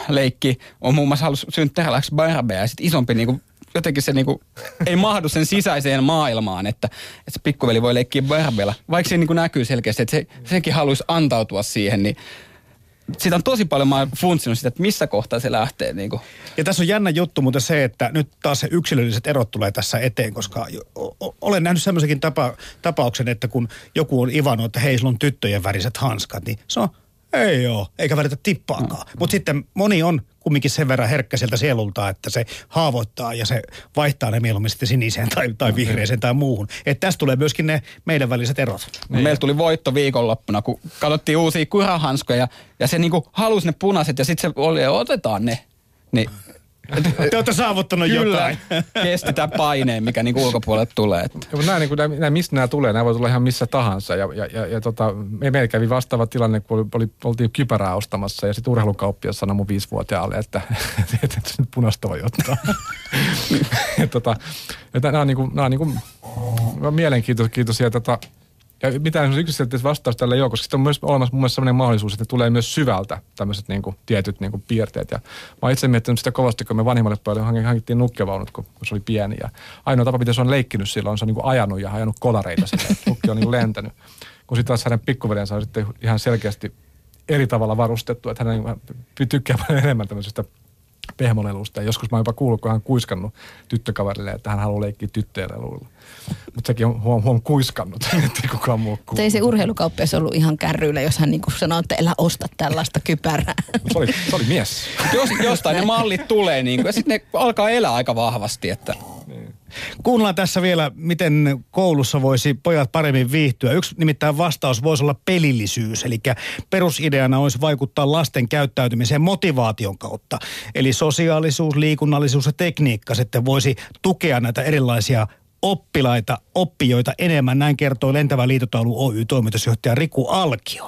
leikki, on muun muassa halunnut synttäräläksi barbeja ja sitten isompi niinku jotenkin se niinku, ei mahdu sen sisäiseen maailmaan, että, että se pikkuveli voi leikkiä barbella. Vaikka se niinku näkyy selkeästi, että se, sekin haluaisi antautua siihen, niin siitä on tosi paljon, mä funtsinut sitä, että missä kohtaa se lähtee. Niin.
Ja tässä on jännä juttu, mutta se, että nyt taas se yksilölliset erot tulee tässä eteen, koska olen nähnyt semmoisenkin tapa, tapauksen, että kun joku on ivannut, että hei, sulla on tyttöjen väriset hanskat, niin se on ei ole, eikä välitä tippaakaan. Mm. Mutta sitten moni on kumminkin sen verran herkkä sieltä sielulta, että se haavoittaa ja se vaihtaa ne mieluummin sitten siniseen tai, tai vihreeseen tai muuhun. Että tästä tulee myöskin ne meidän väliset erot.
Niin. Meillä tuli voitto viikonloppuna, kun katsottiin uusia kurahanskoja ja se niinku halusi ne punaiset ja sitten se oli, otetaan ne. Niin
te olette saavuttanut Kyllä, jotain.
kesti tämä paineen, mikä niinku ulkopuolelle tulee. Että.
Ja, nämä, niin kuin, nämä, mistä nämä tulee? Nämä voi tulla ihan missä tahansa. Ja, ja, ja, ja tota, me, meillä kävi vastaava tilanne, kun oli, oli, oltiin kypärää ostamassa ja sitten urheilukauppias sanoi mun viisivuotiaalle, että, että, että, että nyt punaista voi ottaa. ja, tota, ja nämä on, niin kuin, nämä on niin kuin, mielenkiintoisia tota, ja mitään yksiselitteistä vastausta tällä ei ole, koska sitten on myös olemassa mun mielestä sellainen mahdollisuus, että tulee myös syvältä tämmöiset niin kuin, tietyt niin kuin, piirteet. Ja mä oon itse miettinyt sitä kovasti, kun me vanhimmalle paljon hankittiin nukkevaunut, kun, kun se oli pieni. Ja ainoa tapa, miten se on leikkinyt silloin, on se on niin ajanut ja ajanut kolareita sinne. Nukki on niin kuin, lentänyt. Kun sitten taas hänen pikkuveljensä on sitten ihan selkeästi eri tavalla varustettu, että hän tykkää paljon enemmän tämmöisestä pehmolelusta. Ja joskus mä oon jopa kuullut, kun hän kuiskannut tyttökaverille, että hän haluaa leikkiä tyttöjen leluilla. Mutta sekin on huom, huom kuiskannut, ettei kukaan muu kuullut.
Ei se urheilukauppias ollut ihan kärryillä, jos hän niinku sanoo, että älä osta tällaista kypärää.
Se oli, se oli mies.
Jos, jostain ne mallit tulee niin ja sitten ne alkaa elää aika vahvasti. Että.
Kuunnellaan tässä vielä, miten koulussa voisi pojat paremmin viihtyä. Yksi nimittäin vastaus voisi olla pelillisyys, eli perusideana olisi vaikuttaa lasten käyttäytymiseen motivaation kautta. Eli sosiaalisuus, liikunnallisuus ja tekniikka sitten voisi tukea näitä erilaisia oppilaita, oppijoita enemmän. Näin kertoo Lentävä liitotaulu Oy toimitusjohtaja Riku Alkio.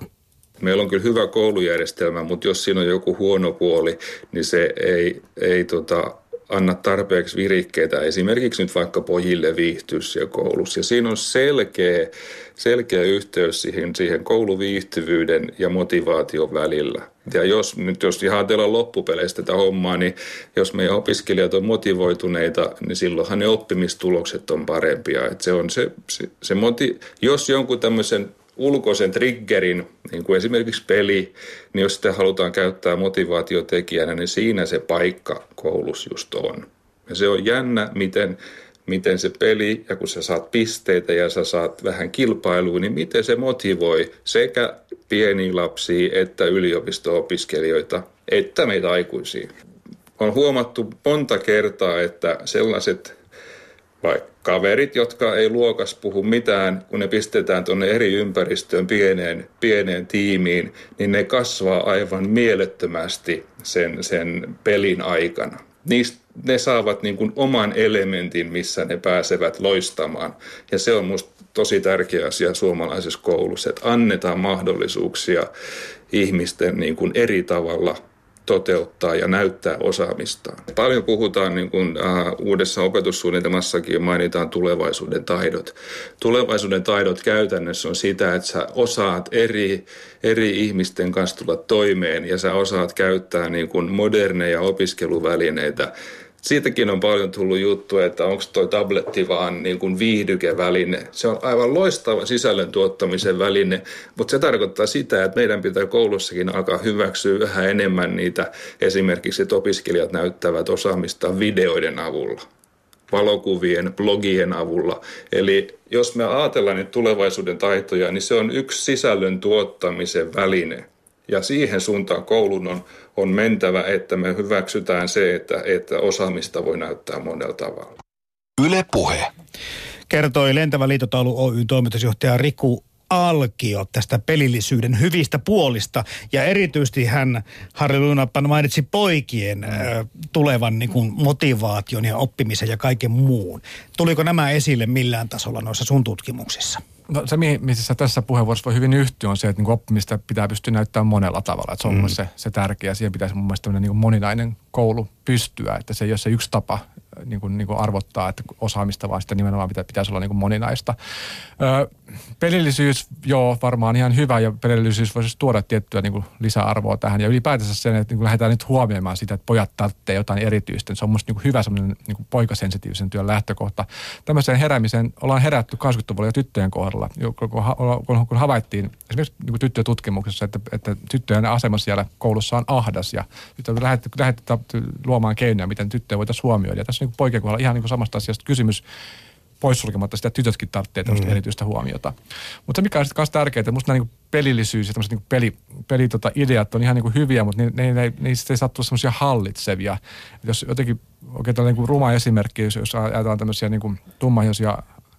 meillä on kyllä hyvä koulujärjestelmä, mutta jos siinä on joku huono puoli, niin se ei, ei tota, anna tarpeeksi virikkeitä esimerkiksi nyt vaikka pojille viihtyys ja koulussa. Ja siinä on selkeä, selkeä yhteys siihen, siihen kouluviihtyvyyden ja motivaation välillä. Ja jos nyt jos ihan ajatellaan loppupeleistä tätä hommaa, niin jos meidän opiskelijat on motivoituneita, niin silloinhan ne oppimistulokset on parempia. Et se on se, se, se moti, jos jonkun tämmöisen ulkoisen triggerin, niin kuin esimerkiksi peli, niin jos sitä halutaan käyttää motivaatiotekijänä, niin siinä se paikka koulussa just on. Ja se on jännä, miten, miten se peli, ja kun sä saat pisteitä ja sä saat vähän kilpailua, niin miten se motivoi sekä pieniä lapsia että yliopisto-opiskelijoita, että meitä aikuisia. On huomattu monta kertaa, että sellaiset vaikka kaverit, jotka ei luokas puhu mitään, kun ne pistetään tuonne eri ympäristöön pieneen, pieneen tiimiin, niin ne kasvaa aivan mielettömästi sen, sen pelin aikana. Niistä ne saavat niin kuin oman elementin, missä ne pääsevät loistamaan. Ja se on minusta tosi tärkeä asia suomalaisessa koulussa, että annetaan mahdollisuuksia ihmisten niin kuin eri tavalla toteuttaa ja näyttää osaamistaan. Paljon puhutaan niin kuin, äh, uudessa opetussuunnitelmassakin mainitaan tulevaisuuden taidot. Tulevaisuuden taidot käytännössä on sitä, että sä osaat eri, eri ihmisten kanssa tulla toimeen ja sä osaat käyttää niin kuin moderneja opiskeluvälineitä siitäkin on paljon tullut juttuja, että onko toi tabletti vaan niin kuin viihdykeväline. Se on aivan loistava sisällön tuottamisen väline, mutta se tarkoittaa sitä, että meidän pitää koulussakin alkaa hyväksyä vähän enemmän niitä esimerkiksi, että opiskelijat näyttävät osaamista videoiden avulla valokuvien, blogien avulla. Eli jos me ajatellaan niitä tulevaisuuden taitoja, niin se on yksi sisällön tuottamisen väline. Ja siihen suuntaan koulun on, on mentävä, että me hyväksytään se, että, että osaamista voi näyttää monella tavalla.
Yle Puhe.
Kertoi Lentävä liitotaulu Oyn toimitusjohtaja Riku Alkio tästä pelillisyyden hyvistä puolista. Ja erityisesti hän, Harri Lunappan, mainitsi poikien mm. äh, tulevan niin kuin motivaation ja oppimisen ja kaiken muun. Tuliko nämä esille millään tasolla noissa sun tutkimuksissa?
No, se, missä tässä puheenvuorossa voi hyvin yhtyä, on se, että niin oppimista pitää pystyä näyttämään monella tavalla. Että se on mm. se, se tärkeä. Siihen pitäisi mun mielestä niin moninainen koulu pystyä. Että se ei ole se yksi tapa niin kuin, niin kuin arvottaa, että osaamista, vaan sitä nimenomaan pitä, pitäisi olla niin kuin moninaista. Ö, pelillisyys, joo, varmaan ihan hyvä ja pelillisyys voisi tuoda tiettyä niin kuin lisäarvoa tähän. Ja ylipäätänsä sen, että niin kuin lähdetään nyt huomioimaan sitä, että pojat tarvitsee jotain erityistä. Se on musta niin kuin hyvä semmoinen niin kuin poikasensitiivisen työn lähtökohta. Tämmöiseen heräämiseen ollaan herätty 20-luvulla jo tyttöjen kohdalla, kun, kun havaittiin esimerkiksi niin kuin tyttötutkimuksessa, että, että tyttöjen asema siellä koulussa on ahdas ja nyt on lähdetty, lähdetty luomaan keinoja, miten tyttöjä voitaisiin huomioida. Ja tässä on niin poikien kohdalla ihan niin kuin samasta asiasta kysymys poissulkematta sitä, että tytötkin tarvitsee tämmöistä mm. erityistä huomiota. Mutta se mikä on sitten myös tärkeää, että musta nämä niin pelillisyys ja tämmöiset niin peli, peli tota, ideat on ihan niin kuin hyviä, mutta ne, ne, ne, niistä ei saa tulla semmoisia hallitsevia. Et jos jotenkin, oikein tällainen niin ruma esimerkki, jos, jos ajatellaan tämmöisiä niin kuin tummahoisia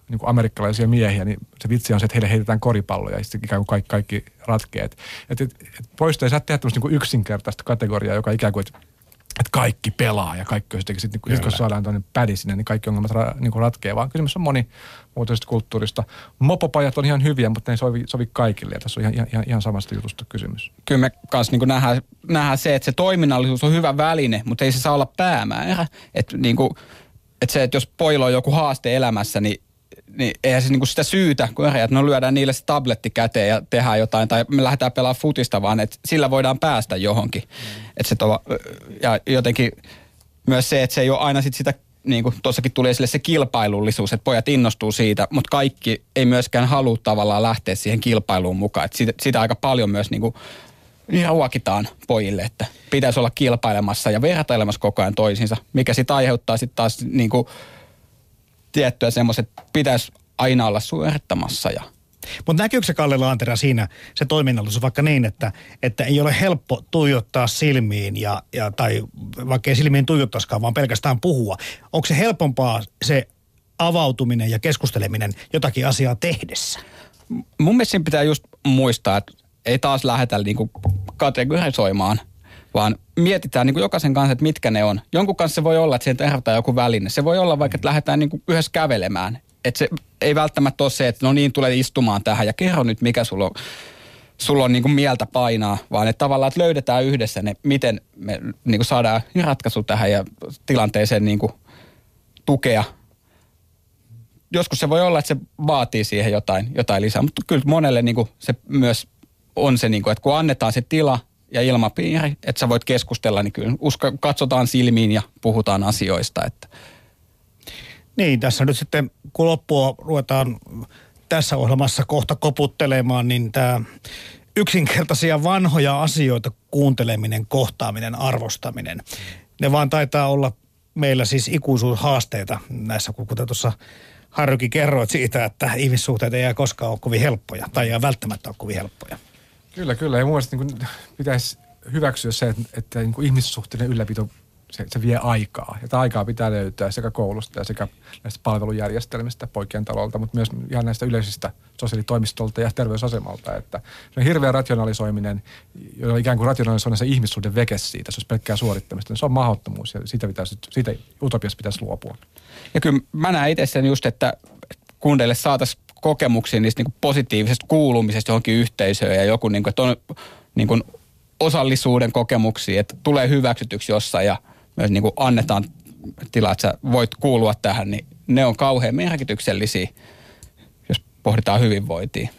niin kuin amerikkalaisia miehiä, niin se vitsi on se, että heille heitetään koripalloja ja sitten ikään kuin kaikki, kaikki ratkeet. Et, et, et poista ei saa tehdä tämmöistä niin yksinkertaista kategoriaa, joka ikään kuin, että että kaikki pelaa ja kaikki on sitten, sit, sit, kun saadaan tuonne pädi sinne, niin kaikki ongelmat ra, niin ratkeaa, vaan kysymys on monimuotoisesta kulttuurista. Mopopajat on ihan hyviä, mutta ne ei sovi, sovi kaikille ja tässä on ihan, ihan, ihan samasta jutusta kysymys.
Kyllä me kanssa niin nähdään, nähdään, se, että se toiminnallisuus on hyvä väline, mutta ei se saa olla päämäärä. Että niin kuin, että se, että jos poilla on joku haaste elämässä, niin niin eihän se niinku sitä syytä, kun että no lyödään niille se tabletti käteen ja tehdään jotain, tai me lähdetään pelaamaan futista, vaan että sillä voidaan päästä johonkin. Mm. Että se tova, ja jotenkin myös se, että se ei ole aina sit sitä, niin kuin tuossakin tuli esille se kilpailullisuus, että pojat innostuu siitä, mutta kaikki ei myöskään halua tavallaan lähteä siihen kilpailuun mukaan. Että sitä, sitä aika paljon myös niin kuin, niin ruokitaan pojille, että pitäisi olla kilpailemassa ja vertailemassa koko ajan toisiinsa, mikä sitten aiheuttaa sitten taas niin kuin, tiettyä semmoiset, pitäisi aina olla suorittamassa ja
mutta näkyykö se Kalle Laantera siinä se toiminnallisuus vaikka niin, että, että ei ole helppo tuijottaa silmiin ja, ja tai vaikka ei silmiin tuijottaisikaan, vaan pelkästään puhua. Onko se helpompaa se avautuminen ja keskusteleminen jotakin asiaa tehdessä?
Mun mielestä pitää just muistaa, että ei taas lähdetä niinku kategorisoimaan – vaan mietitään niin kuin jokaisen kanssa, että mitkä ne on. Jonkun kanssa se voi olla, että siihen tehdään joku väline. Se voi olla vaikka, että lähdetään niin kuin yhdessä kävelemään. Että se ei välttämättä ole se, että no niin, tulee istumaan tähän ja kerro nyt, mikä sulla on sulla on niin kuin mieltä painaa, vaan että tavallaan että löydetään yhdessä ne, miten me niin kuin saadaan ratkaisu tähän ja tilanteeseen niin kuin tukea. Joskus se voi olla, että se vaatii siihen jotain, jotain lisää, mutta kyllä monelle niin kuin se myös on se, niin kuin, että kun annetaan se tila ja ilmapiiri, että sä voit keskustella, niin kyllä usko, katsotaan silmiin ja puhutaan asioista. Että.
Niin, tässä nyt sitten kun loppua ruvetaan tässä ohjelmassa kohta koputtelemaan, niin tämä yksinkertaisia vanhoja asioita kuunteleminen, kohtaaminen, arvostaminen. Ne vaan taitaa olla meillä siis ikuisuushaasteita näissä, kuten tuossa Harjukin kerroit siitä, että ihmissuhteet ei koskaan ole kovin helppoja tai ei välttämättä ole kovin helppoja.
Kyllä, kyllä. Ja mun mielestä niin pitäisi hyväksyä se, että, että niin kuin ihmissuhteiden ylläpito se, se vie aikaa. Ja tämä aikaa pitää löytää sekä koulusta ja sekä näistä palvelujärjestelmistä poikien talolta, mutta myös ihan näistä yleisistä sosiaalitoimistolta ja terveysasemalta. Että se on hirveä rationalisoiminen, jolla ikään kuin rationalisoinen se ihmissuhde veke siitä, se olisi pelkkää suorittamista. Se on mahdottomuus ja siitä, pitäisi, siitä utopiasta pitäisi luopua.
Ja kyllä mä näen itse sen just, että kundeille saataisiin kokemuksia niistä niin positiivisesta kuulumisesta johonkin yhteisöön ja joku, niin kuin, että on niin kuin osallisuuden kokemuksia, että tulee hyväksytyksi jossain ja myös niin kuin annetaan tilaa, että sä voit kuulua tähän, niin ne on kauhean merkityksellisiä, jos pohditaan hyvinvointia.